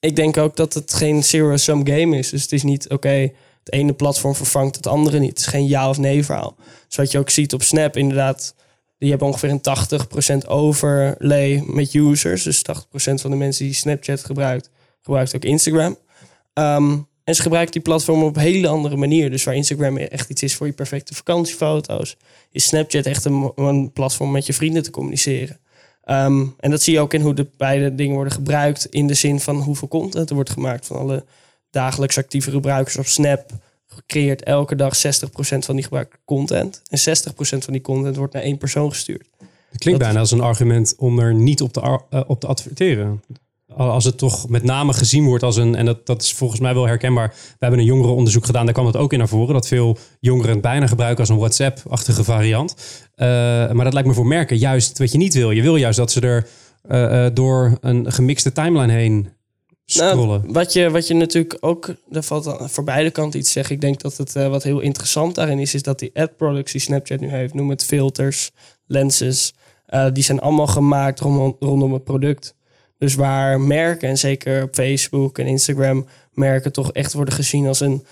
ik denk ook dat het geen zero-sum game is. Dus het is niet oké. het ene platform vervangt het andere niet. Het is geen ja of nee verhaal. Dus wat je ook ziet op Snap, inderdaad. Die hebben ongeveer een 80% overlay met users. Dus 80% van de mensen die Snapchat gebruikt, gebruikt ook Instagram. Ehm, en ze gebruiken die platform op een hele andere manier. Dus waar Instagram echt iets is voor je perfecte vakantiefoto's, is Snapchat echt een, een platform om met je vrienden te communiceren. Ehm, en dat zie je ook in hoe de beide dingen worden gebruikt. In de zin van hoeveel content er wordt gemaakt van alle dagelijks actieve gebruikers op Snap. Creëert elke dag 60% van die gebruikte content. En 60% van die content wordt naar één persoon gestuurd. Het klinkt Dat bijna als een argument om er niet op te, eh, op te adverteren. Al- Als het toch met name gezien wordt als een, en dat, dat is volgens mij wel herkenbaar. We hebben een jongerenonderzoek gedaan, daar kwam het ook in naar voren. Dat veel jongeren het bijna gebruiken als een WhatsApp-achtige variant. Eh, maar dat lijkt me voor merken juist wat je niet wil. Je wil juist dat ze er eh, door een gemixte timeline heen scrollen. Nou, wat, je, wat je natuurlijk ook, daar valt voor beide kanten iets zeggen. Ik denk dat het eh, wat heel interessant daarin is, is dat die ad products die Snapchat nu heeft, noem het filters, lenses, eh, die zijn allemaal gemaakt rondom, rondom het product. Dus waar merken, en zeker op Facebook en Instagram, merken toch echt worden gezien als een,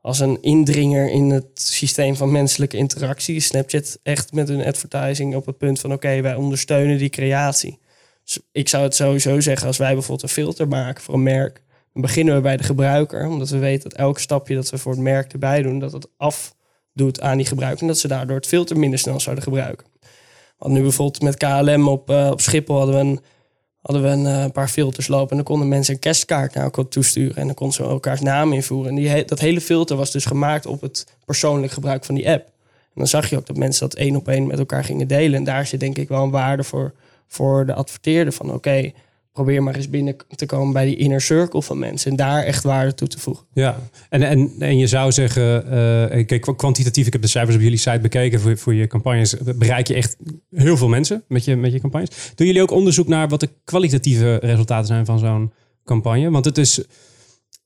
als een indringer in het systeem van menselijke interactie. Snapchat echt met hun advertising op het punt van oké, wij ondersteunen die creatie. Ik zou het sowieso zeggen, als wij bijvoorbeeld een filter maken voor een merk, dan beginnen we bij de gebruiker, omdat we weten dat elk stapje dat we voor het merk erbij doen, dat het afdoet aan die gebruiker en dat ze daardoor het filter minder snel zouden gebruiken. Want nu bijvoorbeeld met KLM op, eh, op Schiphol hadden we een hadden we een eh, paar filters lopen. En dan konden mensen een kerstkaart naar elkaar toesturen. En dan konden ze elkaars naam invoeren. En die dat hele filter was dus gemaakt op het persoonlijk gebruik van die app. En dan zag je ook dat mensen dat één op één met elkaar gingen delen. En daar zit denk ik wel een waarde voor, voor de adverteerder. Van oké, probeer maar eens binnen te komen bij die inner circle van mensen. En daar echt waarde toe te voegen. Ja, en, en, en je zou zeggen, eh, kijk, kwa- kwantitatief, ik heb de cijfers op jullie site bekeken voor, voor je campagnes. Bereik je echt heel veel mensen met je, met je campagnes. Doen jullie ook onderzoek naar wat de kwalitatieve resultaten zijn van zo'n campagne? Want het is,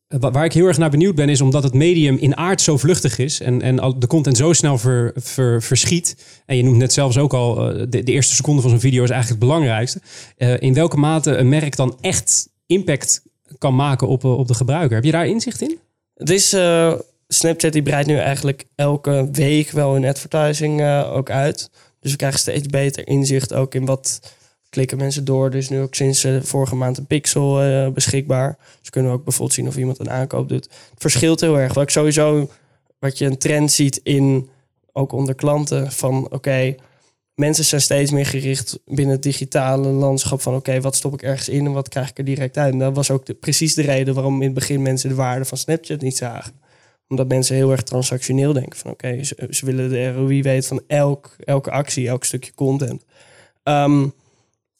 waar ik heel erg naar benieuwd ben, is omdat het medium in aard zo vluchtig is en, en de content zo snel ver, ver- verschiet. En je noemt net zelfs ook al, eh, de, eerste seconde van zo'n video is eigenlijk het belangrijkste. Eh, in welke mate een merk dan echt impact kan maken op, eh, op de gebruiker. Heb je daar inzicht in? Het is, eh, Snapchat die breidt nu eigenlijk elke week wel hun advertising eh, ook uit. Dus we krijgen steeds beter inzicht ook in wat klikken mensen door. Dus nu ook sinds eh, vorige maand een pixel eh, beschikbaar. Dus kunnen we ook bijvoorbeeld zien of iemand een aankoop doet. Het verschilt heel erg. Wat ik sowieso, wat je een trend ziet in, ook onder klanten, van oké, mensen zijn steeds meer gericht binnen het digitale landschap van oké, wat stop ik ergens in en wat krijg ik er direct uit. En dat was ook de, precies de reden waarom in het begin mensen de waarde van Snapchat niet zagen. Omdat mensen heel erg transactioneel denken van oké, ze, willen de ROI weten van elk, elke actie, elk stukje content. Ehm,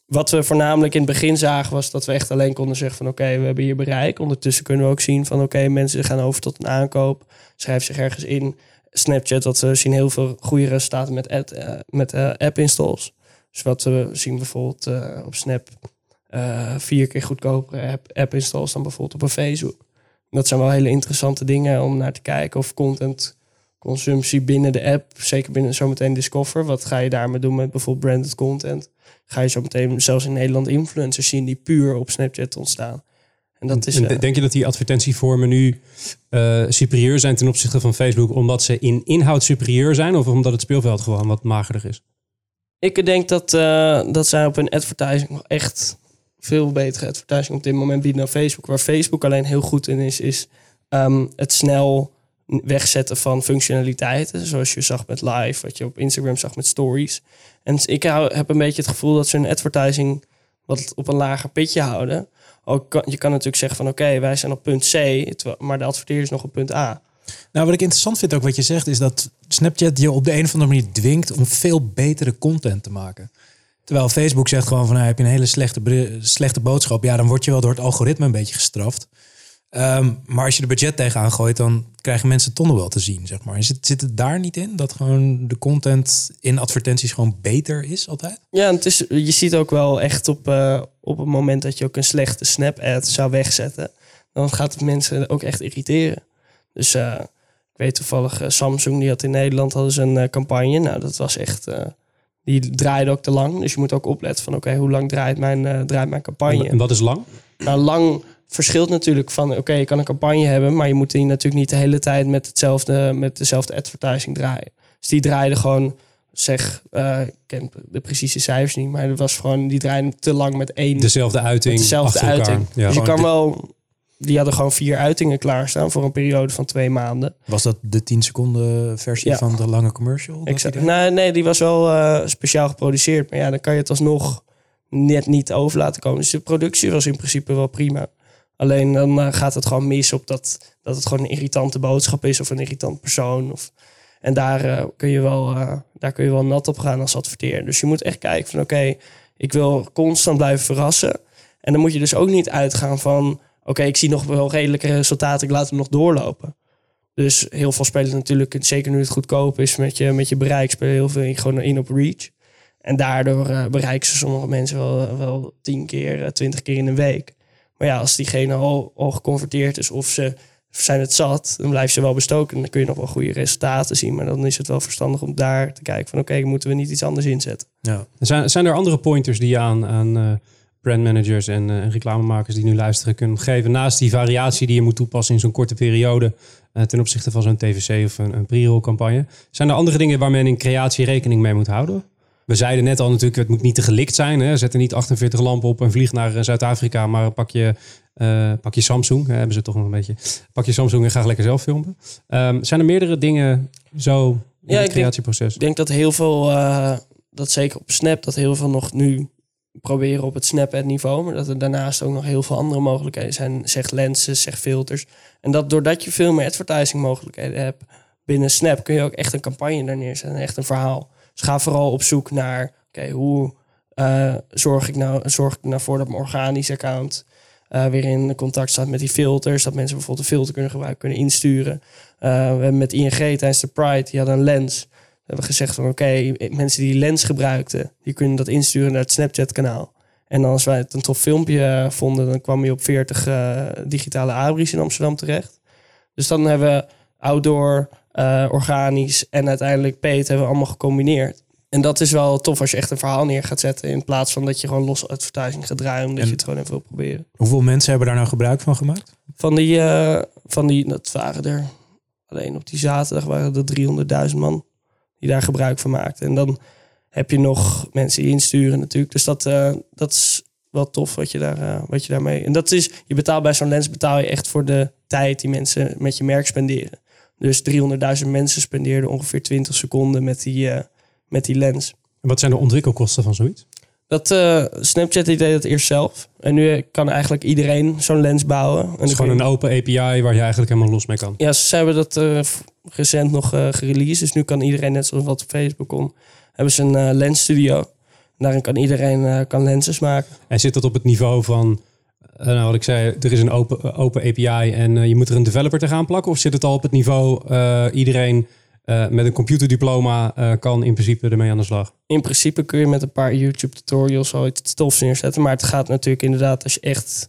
wat we voornamelijk in het begin zagen was dat we echt alleen konden zeggen van oké, we hebben hier bereik. Ondertussen kunnen we ook zien van oké, mensen gaan over tot een aankoop, schrijven zich ergens in. Snapchat, dat we zien heel veel goede resultaten met, ad, eh, met eh, app installs. Dus wat we zien bijvoorbeeld eh, op Snap vier keer goedkopere app, app installs dan bijvoorbeeld op een Facebook. Dat zijn wel hele interessante dingen om naar te kijken of content consumptie binnen de app, zeker binnen zometeen Discover. Wat ga je daarmee doen met bijvoorbeeld branded content? Ga je zo meteen zelfs in Nederland influencers zien die puur op Snapchat ontstaan? En dat is. En eh, Denk je dat die advertentievormen nu eh, superieur zijn ten opzichte van Facebook omdat ze in inhoud superieur zijn of omdat het speelveld gewoon wat magerder is? Ik denk dat, eh, dat zij op hun advertising nog echt veel betere advertising op dit moment bieden dan Facebook. Waar Facebook alleen heel goed in is, is ehm, het snel wegzetten van functionaliteiten. Zoals je zag met live, wat je op Instagram zag met stories. En ik hou, heb een beetje het gevoel dat ze hun advertising wat op een lager pitje houden. Ook kan, je kan natuurlijk zeggen van oké, wij zijn op punt C, maar de adverteerder is nog op punt A. Nou, wat ik interessant vind ook wat je zegt, is dat Snapchat je op de een of andere manier dwingt om veel betere content te maken. Terwijl Facebook zegt gewoon van, nou, heb je een hele slechte, slechte boodschap, ja, dan word je wel door het algoritme een beetje gestraft. Ehm, maar als je er budget tegenaan gooit, dan krijgen mensen nog wel te zien, zeg maar. Zit, zit het daar niet in? Dat gewoon de content in advertenties gewoon beter is altijd? Ja, het is, je ziet ook wel echt op, eh, op het moment dat je ook een slechte Snap-ad zou wegzetten, dan gaat het mensen ook echt irriteren. Dus eh, ik weet toevallig, eh, Samsung die had in Nederland hadden ze een campagne. Nou, dat was echt, die draaide ook te lang. Dus je moet ook opletten van, oké, hoe lang draait mijn, draait mijn campagne? En wat is lang? Nou, lang verschilt natuurlijk van, oké, je kan een campagne hebben, maar je moet die natuurlijk niet de hele tijd met, hetzelfde, met dezelfde advertising draaien. Dus die draaide gewoon, zeg, eh, ik ken de precieze cijfers niet, maar het was gewoon, die draaide te lang met één, Dezelfde uiting. dezelfde uiting. Ja. dus je Gewoon kan wel, die hadden gewoon vier uitingen klaarstaan voor een periode van twee maanden. Was dat de 10 seconden versie Ja. van de lange commercial? Exact. Nee, nee, die was wel eh, speciaal geproduceerd, maar ja, dan kan je het alsnog net niet over laten komen. Dus de productie was in principe wel prima. Alleen dan eh, gaat het gewoon mis op dat, dat het gewoon een irritante boodschap is of een irritant persoon. Of, en daar, eh, kun je wel, eh, daar kun je wel nat op gaan als adverteer. Dus je moet echt kijken van oké, ik wil constant blijven verrassen. En dan moet je dus ook niet uitgaan van oké, ik zie nog wel redelijke resultaten, ik laat hem nog doorlopen. Dus heel veel spelen natuurlijk, zeker nu het goedkoop is met je, met je bereik, heel veel in, gewoon in op reach. En daardoor eh, bereiken ze sommige mensen wel, wel tien keer, eh, twintig keer in een week. Maar ja, als diegene al, geconverteerd is of ze zijn het zat, dan blijven ze wel bestoken. En dan kun je nog wel goede resultaten zien. Maar dan is het wel verstandig om daar te kijken van oké, moeten we niet iets anders inzetten? Ja. Zijn, zijn er andere pointers die je aan, aan eh, brandmanagers en, eh, en reclamemakers die nu luisteren kunnen geven? Naast die variatie die je moet toepassen in zo'n korte periode eh, ten opzichte van zo'n TVC of een, een pre-roll campagne. Zijn er andere dingen waar men in creatie rekening mee moet houden? We zeiden net al natuurlijk, het moet niet te gelikt zijn. Hè? Zet er niet 48 lampen op en vlieg naar eh, Zuid-Afrika, maar pak je, eh, pak je Samsung. Hè, hebben ze toch nog een beetje. Pak je Samsung en ga lekker zelf filmen. Ehm, zijn er meerdere dingen zo in Ja, het creatieproces? Ik denk dat heel veel, eh, dat zeker op Snap, dat heel veel nog nu proberen op het Snap niveau. Maar dat er daarnaast ook nog heel veel andere mogelijkheden zijn. Zeg lenzen, zeg filters. En dat doordat je veel meer advertising mogelijkheden hebt binnen Snap, kun je ook echt een campagne daar neerzetten. Echt een verhaal. Dus ga vooral op zoek naar, oké, hoe eh, zorg, ik nou, zorg ik nou voor dat mijn organisch account eh, weer in contact staat met die filters. Dat mensen bijvoorbeeld een filter kunnen gebruiken, kunnen insturen. Eh, we hebben met ING tijdens de Pride, die hadden een lens. We hebben gezegd van oké, mensen die lens gebruikten, die kunnen dat insturen naar het Snapchat kanaal. En als wij het een tof filmpje vonden, dan kwam je op 40 eh, digitale abris in Amsterdam terecht. Dus dan hebben we outdoor, organisch en uiteindelijk paid hebben we allemaal gecombineerd. En dat is wel tof als je echt een verhaal neer gaat zetten. In plaats van dat je gewoon los advertising gaat draaien. Omdat En- je het gewoon even wil proberen. Hoeveel mensen hebben daar nou gebruik van gemaakt? Van die, eh, van die, dat waren er alleen op die zaterdag waren er 300.000 man die daar gebruik van maakten. En dan heb je nog mensen die insturen natuurlijk. Dus dat, eh, dat is wel tof wat je, daar, eh, wat je daarmee... En dat is, je betaalt bij zo'n lens betaal je echt voor de tijd die mensen met je merk spenderen. Dus 300.000 mensen spendeerden ongeveer 20 seconden met die, eh, met die lens. En Wat zijn de ontwikkelkosten van zoiets? Dat eh, Snapchat deed dat eerst zelf. En nu kan eigenlijk iedereen zo'n lens bouwen. En Het is gewoon je- een open API waar je eigenlijk helemaal los mee kan. Ja, ze hebben dat eh, recent nog eh gereleased. Dus nu kan iedereen, net zoals wat op Facebook kon, hebben ze een eh lensstudio. Daarin kan iedereen kan lenses maken. En zit dat op het niveau van, nou wat ik zei, er is een open, eh, open API en eh, je moet er een developer te gaan plakken? Of zit het al op het niveau, eh, iedereen eh, met een computerdiploma eh, kan in principe ermee aan de slag? In principe kun je met een paar YouTube tutorials al iets tofs neerzetten. Maar het gaat natuurlijk inderdaad als je echt...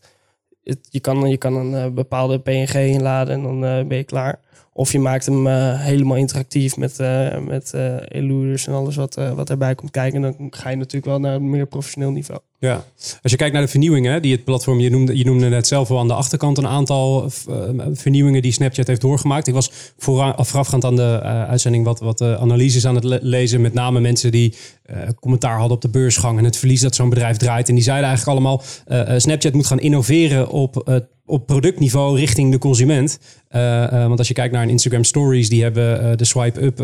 Je, kan, je kan een eh, bepaalde PNG inladen en dan eh, ben je klaar. Of je maakt hem eh, helemaal interactief met, eh met eh eluders en alles wat, eh, wat erbij komt kijken. En dan ga je natuurlijk wel naar een meer professioneel niveau. Ja. Als je kijkt naar de vernieuwingen die het platform, je noemde, je noemde net zelf al aan de achterkant een aantal eh, vernieuwingen die Snapchat heeft doorgemaakt. Ik was voorafgaand aan de eh, uitzending wat, wat eh, analyses aan het le- lezen, met name mensen die commentaar hadden op de beursgang en het verlies dat zo'n bedrijf draait. En die zeiden eigenlijk allemaal, Snapchat moet gaan innoveren op, eh, op productniveau richting de consument. Eh, eh, want als je kijkt naar een Instagram Stories, die hebben eh, de swipe up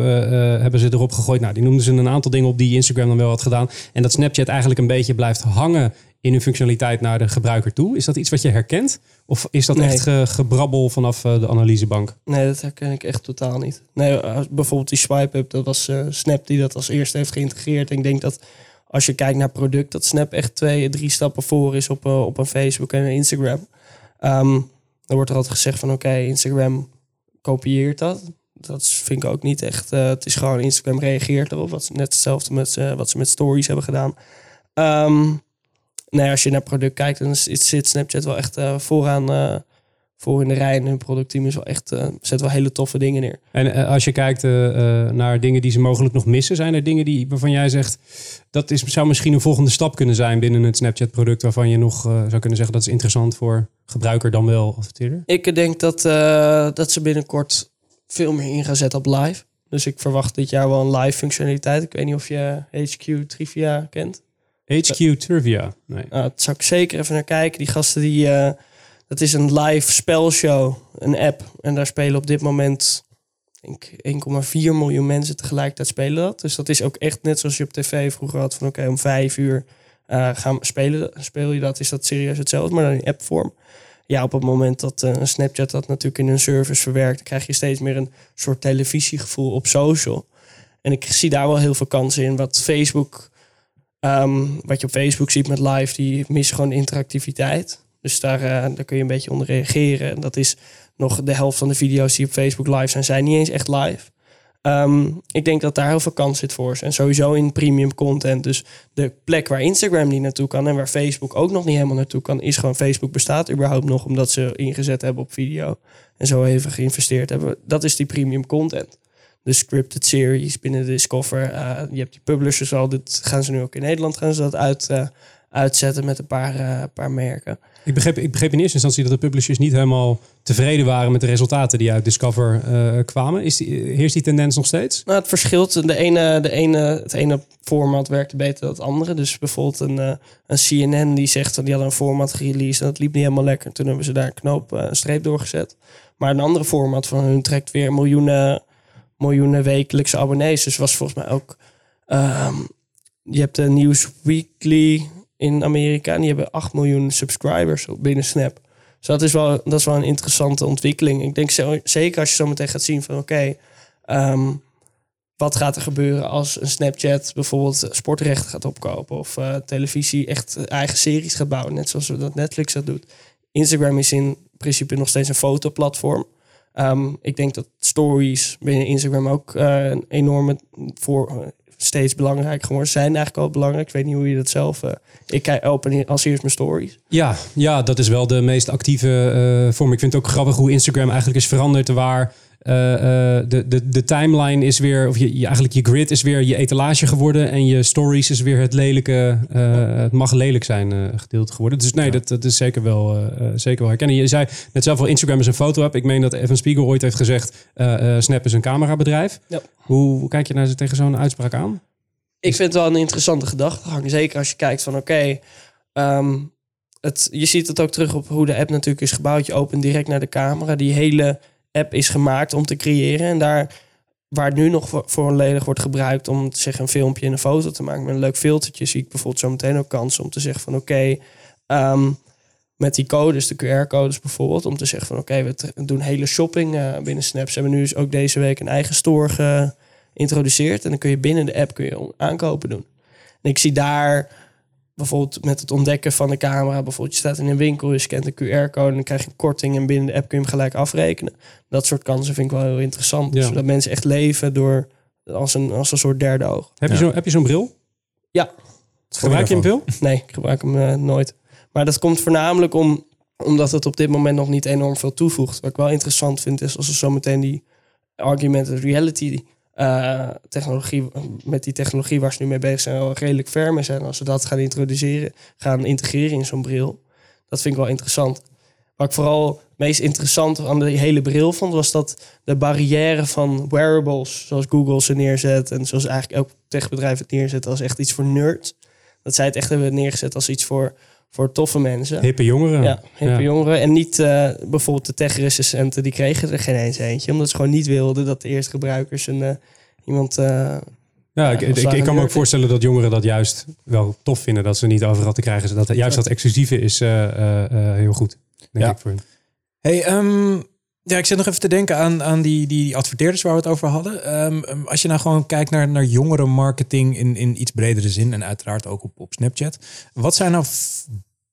hebben ze erop gegooid. Nou, die noemden ze een aantal dingen op die Instagram dan wel had gedaan. En dat Snapchat eigenlijk een beetje blijft hangen in hun functionaliteit naar de gebruiker toe. Is dat iets wat je herkent? Of is dat Nee. echt ge- gebrabbel vanaf de analysebank? Nee, dat herken ik echt totaal niet. Nee, bijvoorbeeld die swipe-up, dat was Snap die dat als eerste heeft geïntegreerd. En ik denk dat als je kijkt naar product, dat Snap echt twee, drie stappen voor is op, op een Facebook en een Instagram. Ehm, dan wordt er altijd gezegd van oké, Instagram kopieert dat. Dat vind ik ook niet echt. eh, het is gewoon Instagram reageert erop. Wat, net hetzelfde met eh, wat ze met stories hebben gedaan. Ehm, nee, als je naar product kijkt, dan zit Snapchat wel echt eh, vooraan voor in de rij. En hun productteam is wel echt, eh, zet wel hele toffe dingen neer. En eh, als je kijkt eh, naar dingen die ze mogelijk nog missen, zijn er dingen die, waarvan jij zegt dat is, zou misschien een volgende stap kunnen zijn binnen het Snapchat-product, waarvan je nog zou kunnen zeggen dat is interessant voor gebruiker dan wel adverteerder? Ik denk dat, dat ze binnenkort veel meer in gaan zetten op live. Dus ik verwacht dit jaar wel een live functionaliteit. Ik weet niet of je HQ Trivia kent. HQ Trivia. Nee. Nou, dat zou ik zeker even naar kijken. Die gasten die... dat is een live spelshow, een app. En daar spelen op dit moment... ik denk 1,4 miljoen mensen tegelijkertijd spelen dat. Dus dat is ook echt net zoals je op tv vroeger had... van oké, om vijf uur eh, gaan spelen, speel je dat. Is dat serieus hetzelfde, maar dan in appvorm. Ja, op het moment dat eh, Snapchat dat natuurlijk in hun service verwerkt... dan krijg je steeds meer een soort televisiegevoel op social. En ik zie daar wel heel veel kansen in. Wat Facebook... Ehm, wat je op Facebook ziet met live, die mist gewoon interactiviteit. Dus daar, eh, daar kun je een beetje onder reageren. En dat is nog de helft van de video's die op Facebook live zijn, zijn niet eens echt live. Ehm, ik denk dat daar heel veel kans zit voor ze. En sowieso in premium content. Dus de plek waar Instagram niet naartoe kan en waar Facebook ook nog niet helemaal naartoe kan, is gewoon Facebook bestaat überhaupt nog omdat ze ingezet hebben op video. En zo even geïnvesteerd hebben. Dat is die premium content. De scripted series binnen Discover. eh, je hebt die publishers al. Dit gaan ze nu ook in Nederland gaan ze dat uit, eh, uitzetten met een paar, eh, paar merken. Ik, begreep, ik begreep in eerste instantie dat de publishers niet helemaal tevreden waren met de resultaten die uit Discover eh, kwamen. Is die, heerst die tendens nog steeds? Nou, het verschilt. De ene, de ene, het ene format werkte beter dan het andere. Dus bijvoorbeeld een, eh, een CNN die zegt dat die hadden een format gereleased en dat liep niet helemaal lekker. Toen hebben ze daar een knoop, een streep doorgezet. Maar een andere format van hun trekt weer miljoenen, miljoenen wekelijkse abonnees. Dus was volgens mij ook. ehm, je hebt de News Weekly in Amerika die hebben 8 miljoen subscribers binnen Snap. Dus dat is wel, dat is wel een interessante ontwikkeling. Ik denk zeker als je zo meteen gaat zien van oké, ehm, wat gaat er gebeuren als een Snapchat bijvoorbeeld sportrechten gaat opkopen of eh, televisie echt eigen series gaat bouwen, net zoals dat Netflix dat doet. Instagram is in principe nog steeds een fotoplatform. Ehm, ik denk dat stories binnen Instagram ook eh, een enorme voor steeds belangrijk geworden zijn. Eigenlijk al belangrijk. Ik weet niet hoe je dat zelf. eh, ik kijk open als eerst mijn stories. Ja, ja, dat is wel de meest actieve eh, vorm. Ik vind het ook grappig hoe Instagram eigenlijk is veranderd. Waar eh, eh, de, de, de timeline is weer, of je, je, eigenlijk je grid is weer je etalage geworden. En je stories is weer het lelijke, eh, het mag lelijk zijn eh, gedeelte geworden. Dus nee, dat, dat is zeker wel, eh, eh, zeker wel herkennen. Je zei net zelf al, Instagram is een foto-app. Ik meen dat Evan Spiegel ooit heeft gezegd, eh, eh, Snap is een camerabedrijf. Ja. Hoe, hoe kijk je naar, tegen zo'n uitspraak aan? Ik vind het wel een interessante gedachtegang. Zeker als je kijkt van oké. ehm, het, je ziet het ook terug op hoe de app natuurlijk is gebouwd. Je opent direct naar de camera. Die hele app is gemaakt om te creëren. En daar waar het nu nog voor, volledig wordt gebruikt om te zeggen een filmpje en een foto te maken met een leuk filtertje, zie ik bijvoorbeeld zo meteen ook kansen om te zeggen van oké, ehm, met die codes, de QR-codes bijvoorbeeld, om te zeggen van oké, we doen hele shopping eh, binnen Snap. Ze hebben nu dus ook deze week een eigen store geïntroduceerd en dan kun je binnen de app kun je aankopen doen. En ik zie daar bijvoorbeeld met het ontdekken van de camera, bijvoorbeeld je staat in een winkel, je scant een QR-code en dan krijg je een korting en binnen de app kun je hem gelijk afrekenen. Dat soort kansen vind ik wel heel interessant. Ja. Zodat mensen echt leven door als een, als een soort derde oog. Heb je Ja. zo- heb je zo'n bril? Ja, Gebruik je hem veel? nee, ik gebruik hem eh, nooit. Maar dat komt voornamelijk om, omdat het op dit moment nog niet enorm veel toevoegt. Wat ik wel interessant vind is als we zometeen die augmented reality eh, technologie, met die technologie waar ze nu mee bezig zijn, wel redelijk ver mee zijn. Als ze dat gaan introduceren, gaan integreren in zo'n bril. Dat vind ik wel interessant. Wat ik vooral het meest interessant aan de hele bril vond, was dat de barrière van wearables, zoals Google ze neerzet en zoals eigenlijk elk techbedrijf het neerzet als echt iets voor nerds. Dat zij het echt hebben neergezet als iets voor, voor toffe mensen. Hippe jongeren. Ja, hippe Ja. jongeren. En niet eh, bijvoorbeeld de tech-recensenten, die kregen er geen eens eentje. Omdat ze gewoon niet wilden dat de eerste gebruikers een, eh, iemand eh, Ja, ik, ik, kan me ook voorstellen dat jongeren dat juist wel tof vinden. Dat ze niet overal te krijgen zijn. Dat juist dat exclusieve is eh, eh, eh, heel goed. Denk Ja. ik voor hun. Hey, ehm, ja, ik zit nog even te denken aan, aan die, die adverteerders waar we het over hadden. Ehm, ehm, als je nou gewoon kijkt naar, naar jongere marketing in, in iets bredere zin en uiteraard ook op, op Snapchat. Wat zijn nou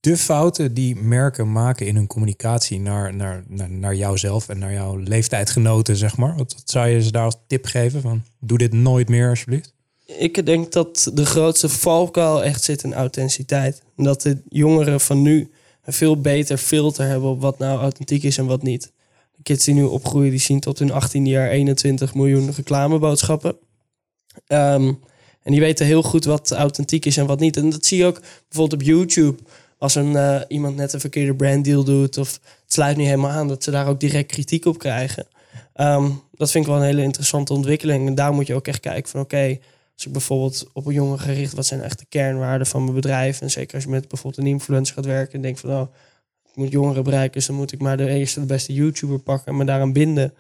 de fouten die merken maken in hun communicatie naar, naar, naar, naar jouzelf en naar jouw leeftijdgenoten, zeg maar? Wat, zou je ze daar als tip geven? Van, doe dit nooit meer alsjeblieft. Ik denk dat de grootste valkuil echt zit in authenticiteit. En dat de jongeren van nu een veel beter filter hebben op wat nou authentiek is en wat niet. Kids die nu opgroeien, die zien tot hun 18 jaar 21 miljoen reclameboodschappen. Ehm, en die weten heel goed wat authentiek is en wat niet. En dat zie je ook bijvoorbeeld op YouTube. Als een, eh, iemand net een verkeerde branddeal doet of het sluit niet helemaal aan, dat ze daar ook direct kritiek op krijgen. Ehm, dat vind ik wel een hele interessante ontwikkeling. En daar moet je ook echt kijken van oké, als ik bijvoorbeeld op een jongen gericht, wat zijn echt de kernwaarden van mijn bedrijf? En zeker als je met bijvoorbeeld een influencer gaat werken en denkt van oh, ik moet jongeren bereiken, dus dan moet ik maar de eerste, de beste YouTuber pakken en me daaraan binden.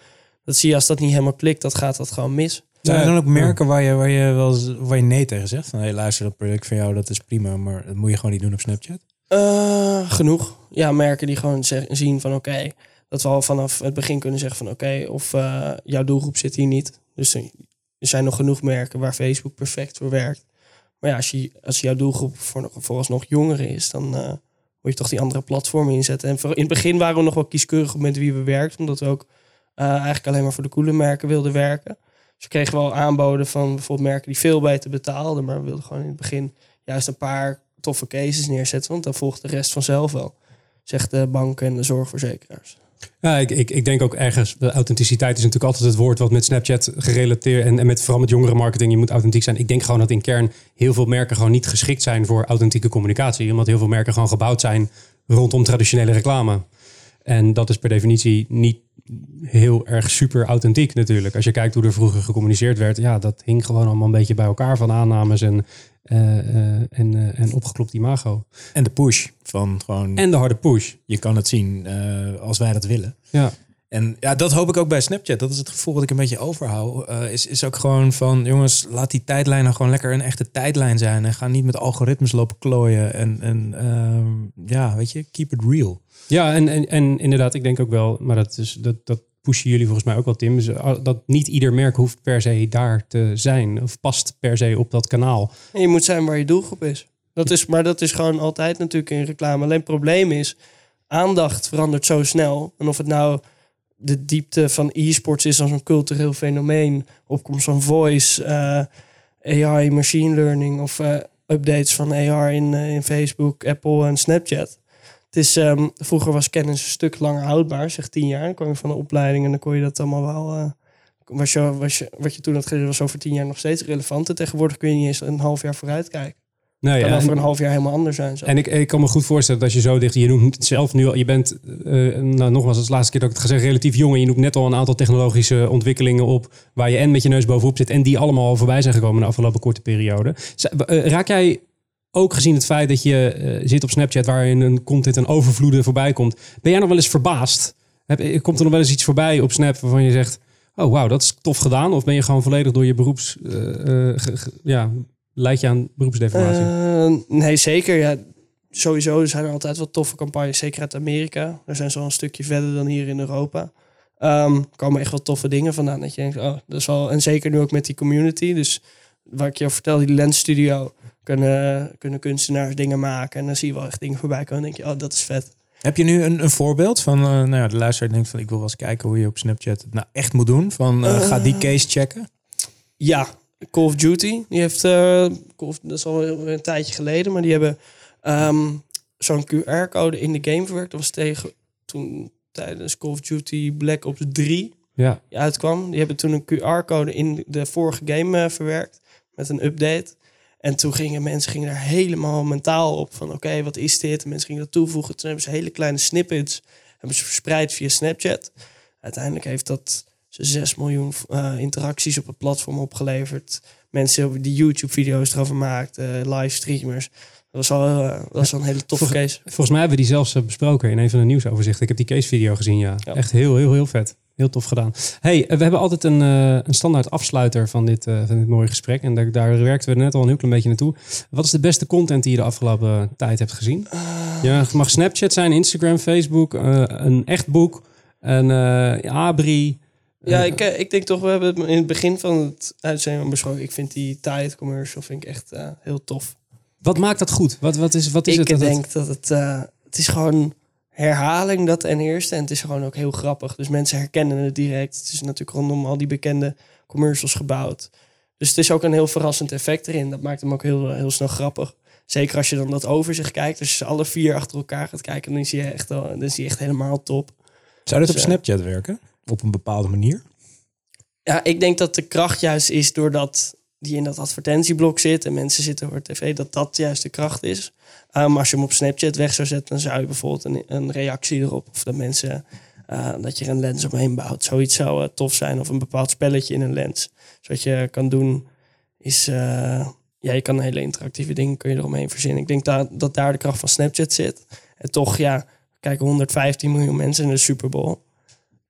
Dat zie je als dat niet helemaal klikt, dat gaat dat gewoon mis. Zijn er dan ook merken waar je, waar je wel waar je nee tegen zegt? Van hey, luister, dat product van jou dat is prima, maar dat moet je gewoon niet doen op Snapchat. Eh, genoeg. Ja, merken die gewoon zeg- zien van oké, dat we al vanaf het begin kunnen zeggen van oké, of eh, jouw doelgroep zit hier niet. Dus er er zijn nog genoeg merken waar Facebook perfect voor werkt. Maar ja, als, je, als jouw doelgroep voor, vooralsnog jongeren is, dan eh, moet je toch die andere platformen inzetten. En in het begin waren we nog wel kieskeurig met wie we werkten, omdat we ook eh, eigenlijk alleen maar voor de coole merken wilden werken. Dus we kregen wel aanboden van bijvoorbeeld merken die veel beter betaalden, maar we wilden gewoon in het begin juist een paar toffe cases neerzetten, want dan volgt de rest vanzelf wel. Zegt de banken en de zorgverzekeraars. Ja, ik, ik, denk ook ergens, authenticiteit is natuurlijk altijd het woord wat met Snapchat gerelateerd en, en met, vooral met jongere marketing, je moet authentiek zijn. Ik denk gewoon dat in kern heel veel merken gewoon niet geschikt zijn voor authentieke communicatie. Omdat heel veel merken gewoon gebouwd zijn rondom traditionele reclame. En dat is per definitie niet heel erg super authentiek natuurlijk. Als je kijkt hoe er vroeger gecommuniceerd werd, ja, dat hing gewoon allemaal een beetje bij elkaar van aannames en, en, eh, en opgeklopt imago. En de push van gewoon, En de harde push. je kan het zien eh, als wij dat willen. Ja. En ja, dat hoop ik ook bij Snapchat. Dat is het gevoel dat ik een beetje overhoud. Eh, is, is ook gewoon van, jongens, laat die tijdlijn nou gewoon lekker een echte tijdlijn zijn. En ga niet met algoritmes lopen klooien. En, en ehm, ja, weet je, keep it real. Ja, en, en, en inderdaad, ik denk ook wel, maar dat, is, dat, dat pushen jullie volgens mij ook wel, Tim. is, uh, Dat niet ieder merk hoeft per se daar te zijn. Of past per se op dat kanaal. Je moet zijn waar je doelgroep is. Dat is maar dat is gewoon altijd natuurlijk in reclame. Alleen het probleem is, aandacht verandert zo snel. En of het nou de diepte van e-sports is als een cultureel fenomeen, opkomst van voice, eh, AI, machine learning of eh, updates van AR in, eh, in Facebook, Apple en Snapchat. Het is, ehm, vroeger was kennis een stuk langer houdbaar, zeg tien jaar. Dan kwam je van de opleiding en dan kon je dat allemaal wel. eh, was je, was je, wat je toen had geleerd was over tien jaar nog steeds relevant. En tegenwoordig kun je niet eens een half jaar vooruit kijken. Nee, kan ja, over en, een half jaar helemaal anders zijn. Zo. en ik, ik kan me goed voorstellen dat je zo dicht... Je noemt het zelf nu al... Je bent, eh, nou, nogmaals, als laatste keer dat ik het ga zeggen... relatief jong en je noemt net al een aantal technologische ontwikkelingen op... waar je en met je neus bovenop zit... en die allemaal al voorbij zijn gekomen in de afgelopen korte periode. Eh, raak jij ook gezien het feit dat je eh, zit op Snapchat... waarin een content en overvloeden voorbij komt... ben jij nog wel eens verbaasd? Heb, eh, komt er nog wel eens iets voorbij op Snap waarvan je zegt... oh wauw, dat is tof gedaan? Of ben je gewoon volledig door je beroeps... eh, ja, leid je aan beroepsdeformatie? Nee, zeker. Ja, sowieso zijn er altijd wel toffe campagnes, zeker uit Amerika. Daar zijn ze al een stukje verder dan hier in Europa. Er komen echt wel toffe dingen vandaan. Dat je denkt, oh, dat is wel. En zeker nu ook met die community. Dus waar ik je over vertelde, die Lens Studio. Kunnen, kunnen kunstenaars dingen maken. En dan zie je wel echt dingen voorbij komen. En dan denk je, oh, dat is vet. Heb je nu een, een voorbeeld van, eh, nou ja, de luisteraar denkt van, ik wil wel eens kijken hoe je op Snapchat het nou echt moet doen. Van, eh, ga die case checken. Ja, Call of Duty. Die heeft, eh, Call of, dat is al een tijdje geleden, maar die hebben ehm, zo'n QR-code in de game verwerkt. Dat was tegen toen tijdens Call of Duty Black Ops 3 Ja. die uitkwam. Die hebben toen een QR-code in de vorige game eh, verwerkt met een update. En toen gingen mensen gingen daar helemaal mentaal op van oké, wat is dit? En mensen gingen dat toevoegen. Toen hebben ze hele kleine snippets hebben ze verspreid via Snapchat. Uiteindelijk heeft dat ze 6 miljoen eh, interacties op het platform opgeleverd. Mensen hebben die YouTube-video's erover maakt, eh livestreamers. Dat was al, eh, dat was al een hele toffe case. Volgens mij hebben we die zelfs eh, besproken in een van de nieuwsoverzichten. Ik heb die case video gezien, ja. Ja. Echt heel, heel, heel vet. Heel tof gedaan. Hey, eh, we hebben altijd een, eh, een standaard afsluiter van dit, eh, van dit mooie gesprek. En daar, daar werkten we net al een heel klein beetje naartoe. Wat is de beste content die je de afgelopen tijd hebt gezien? Ja, het mag Snapchat zijn, Instagram, Facebook, een echt boek, een Abri. Ja, ik, ik denk toch, we hebben het in het begin van het uitzending besproken. Ik vind die Tide commercial vind ik echt heel tof. Wat maakt dat goed? Wat, wat is, wat is ik het? dat het- denk dat het, het is gewoon herhaling dat ten eerste. En het is gewoon ook heel grappig. Dus mensen herkennen het direct. Het is natuurlijk rondom al die bekende commercials gebouwd. Dus het is ook een heel verrassend effect erin. Dat maakt hem ook heel, heel snel grappig. Zeker als je dan dat overzicht kijkt. Als je alle vier achter elkaar gaat kijken, dan zie je echt, dan zie je echt helemaal top. Zou dit op Dus, eh, Snapchat werken? Op een bepaalde manier? Ja, ik denk dat de kracht juist is doordat die in dat advertentieblok zit en mensen zitten voor tv, dat dat juist de kracht is. Uh, maar als je hem op Snapchat weg zou zetten, dan zou je bijvoorbeeld een, een reactie erop. Of dat mensen, uh, dat je er een lens omheen bouwt. Zoiets zou uh, tof zijn. Of een bepaald spelletje in een lens. Dus wat je kan doen is, uh, ja, je kan hele interactieve dingen kun je eromheen verzinnen. Ik denk dat, dat daar de kracht van Snapchat zit. En toch, ja, kijken 115 miljoen mensen in de Super Bowl.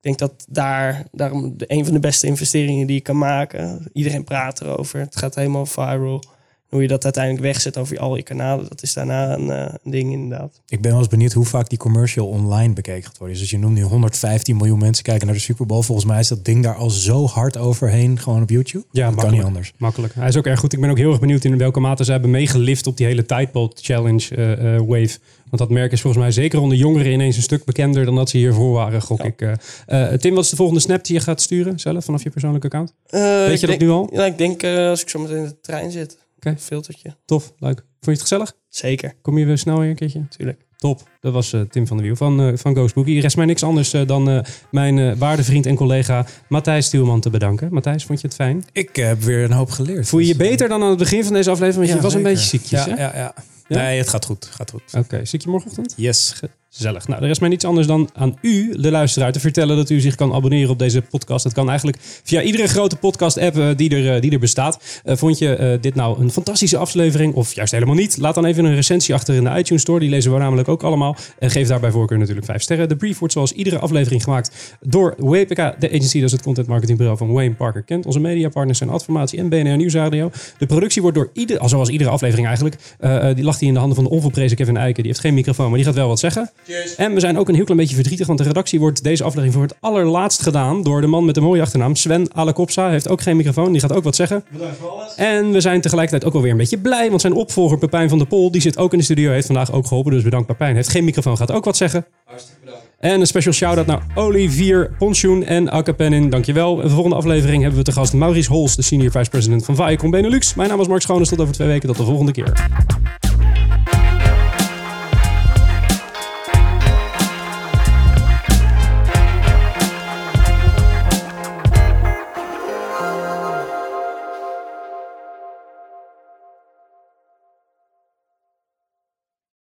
Denk dat daar daarom een van de beste investeringen die je kan maken. Iedereen praat erover. Het gaat helemaal viral. Hoe je dat uiteindelijk wegzet over al je kanalen, dat is daarna een, uh, een ding inderdaad. Ik ben wel eens benieuwd hoe vaak die commercial online bekeken gaat worden. Dus je noemt nu 115 miljoen mensen kijken naar de Super Bowl. Volgens mij is dat ding daar al zo hard overheen, gewoon op YouTube. Ja, dat kan niet anders. Makkelijk. Hij is ook erg goed. Ik ben ook heel erg benieuwd in welke mate ze hebben meegelift op die hele Tidebot Challenge uh, uh, wave. Want dat merk is volgens mij zeker onder jongeren ineens een stuk bekender dan dat ze hiervoor waren, gok ja. ik. Uh, Tim, wat is de volgende snap die je gaat sturen zelf vanaf je persoonlijke account? Weet je dat nu al? Ja, ik denk als ik zo meteen in de trein zit. Okay. Filtertje. Tof, leuk. Vond je het gezellig? Zeker. Kom je weer snel weer een keertje? Tuurlijk. Top. Dat was uh, Tim van der Wiel van, uh, van Ghost Bookie. Er rest mij niks anders uh, dan mijn waardevriend en collega Matthijs Stuurman te bedanken. Matthijs, vond je het fijn? Ik heb weer een hoop geleerd. Voel je je beter dan aan het begin van deze aflevering? Want ja, je was zeker. een beetje ziekjes, ja, hè? ja, ja, ja. Nee, het gaat goed. Gaat goed. Oké, okay. zie ik je morgenochtend? Yes. Gezellig. Nou, er is mij niets anders dan aan u, de luisteraar, te vertellen dat u zich kan abonneren op deze podcast. Dat kan eigenlijk via iedere grote podcast-app uh, die, er, uh, die er bestaat. Uh, vond je dit nou een fantastische aflevering of juist helemaal niet? Laat dan even een recensie achter in de iTunes Store. Die lezen we namelijk ook allemaal. En geef daarbij voorkeur natuurlijk 5 sterren. De brief wordt zoals iedere aflevering gemaakt door WPK, de agency, dat is het content marketingbureau van Wayne Parker Kent. Onze mediapartners zijn Adformatie en BNR Nieuwsradio. De productie wordt door ieder, zoals iedere aflevering eigenlijk, die lag die in de handen van de onvolprezen Kevin Eiken. Die heeft geen microfoon, maar die gaat wel wat zeggen. Cheers. En we zijn ook een heel klein beetje verdrietig, want de redactie wordt deze aflevering voor het allerlaatst gedaan door de man met de mooie achternaam, Sven Alekopsa. Hij heeft ook geen microfoon, die gaat ook wat zeggen. Bedankt voor alles. En we zijn tegelijkertijd ook alweer een beetje blij, want zijn opvolger Pepijn van der Pol, die zit ook in de studio, heeft vandaag ook geholpen. Dus bedankt Pepijn. Heeft geen microfoon, gaat ook wat zeggen. Hartstikke bedankt. En een special shout-out naar Olivier Ponchoen en Akka Pennin. Dankjewel. In de volgende aflevering hebben we te gast Maurice Hols, de senior vice president van Viacom Benelux. Mijn naam is Mark Schoones. Tot over twee weken. Tot de volgende keer.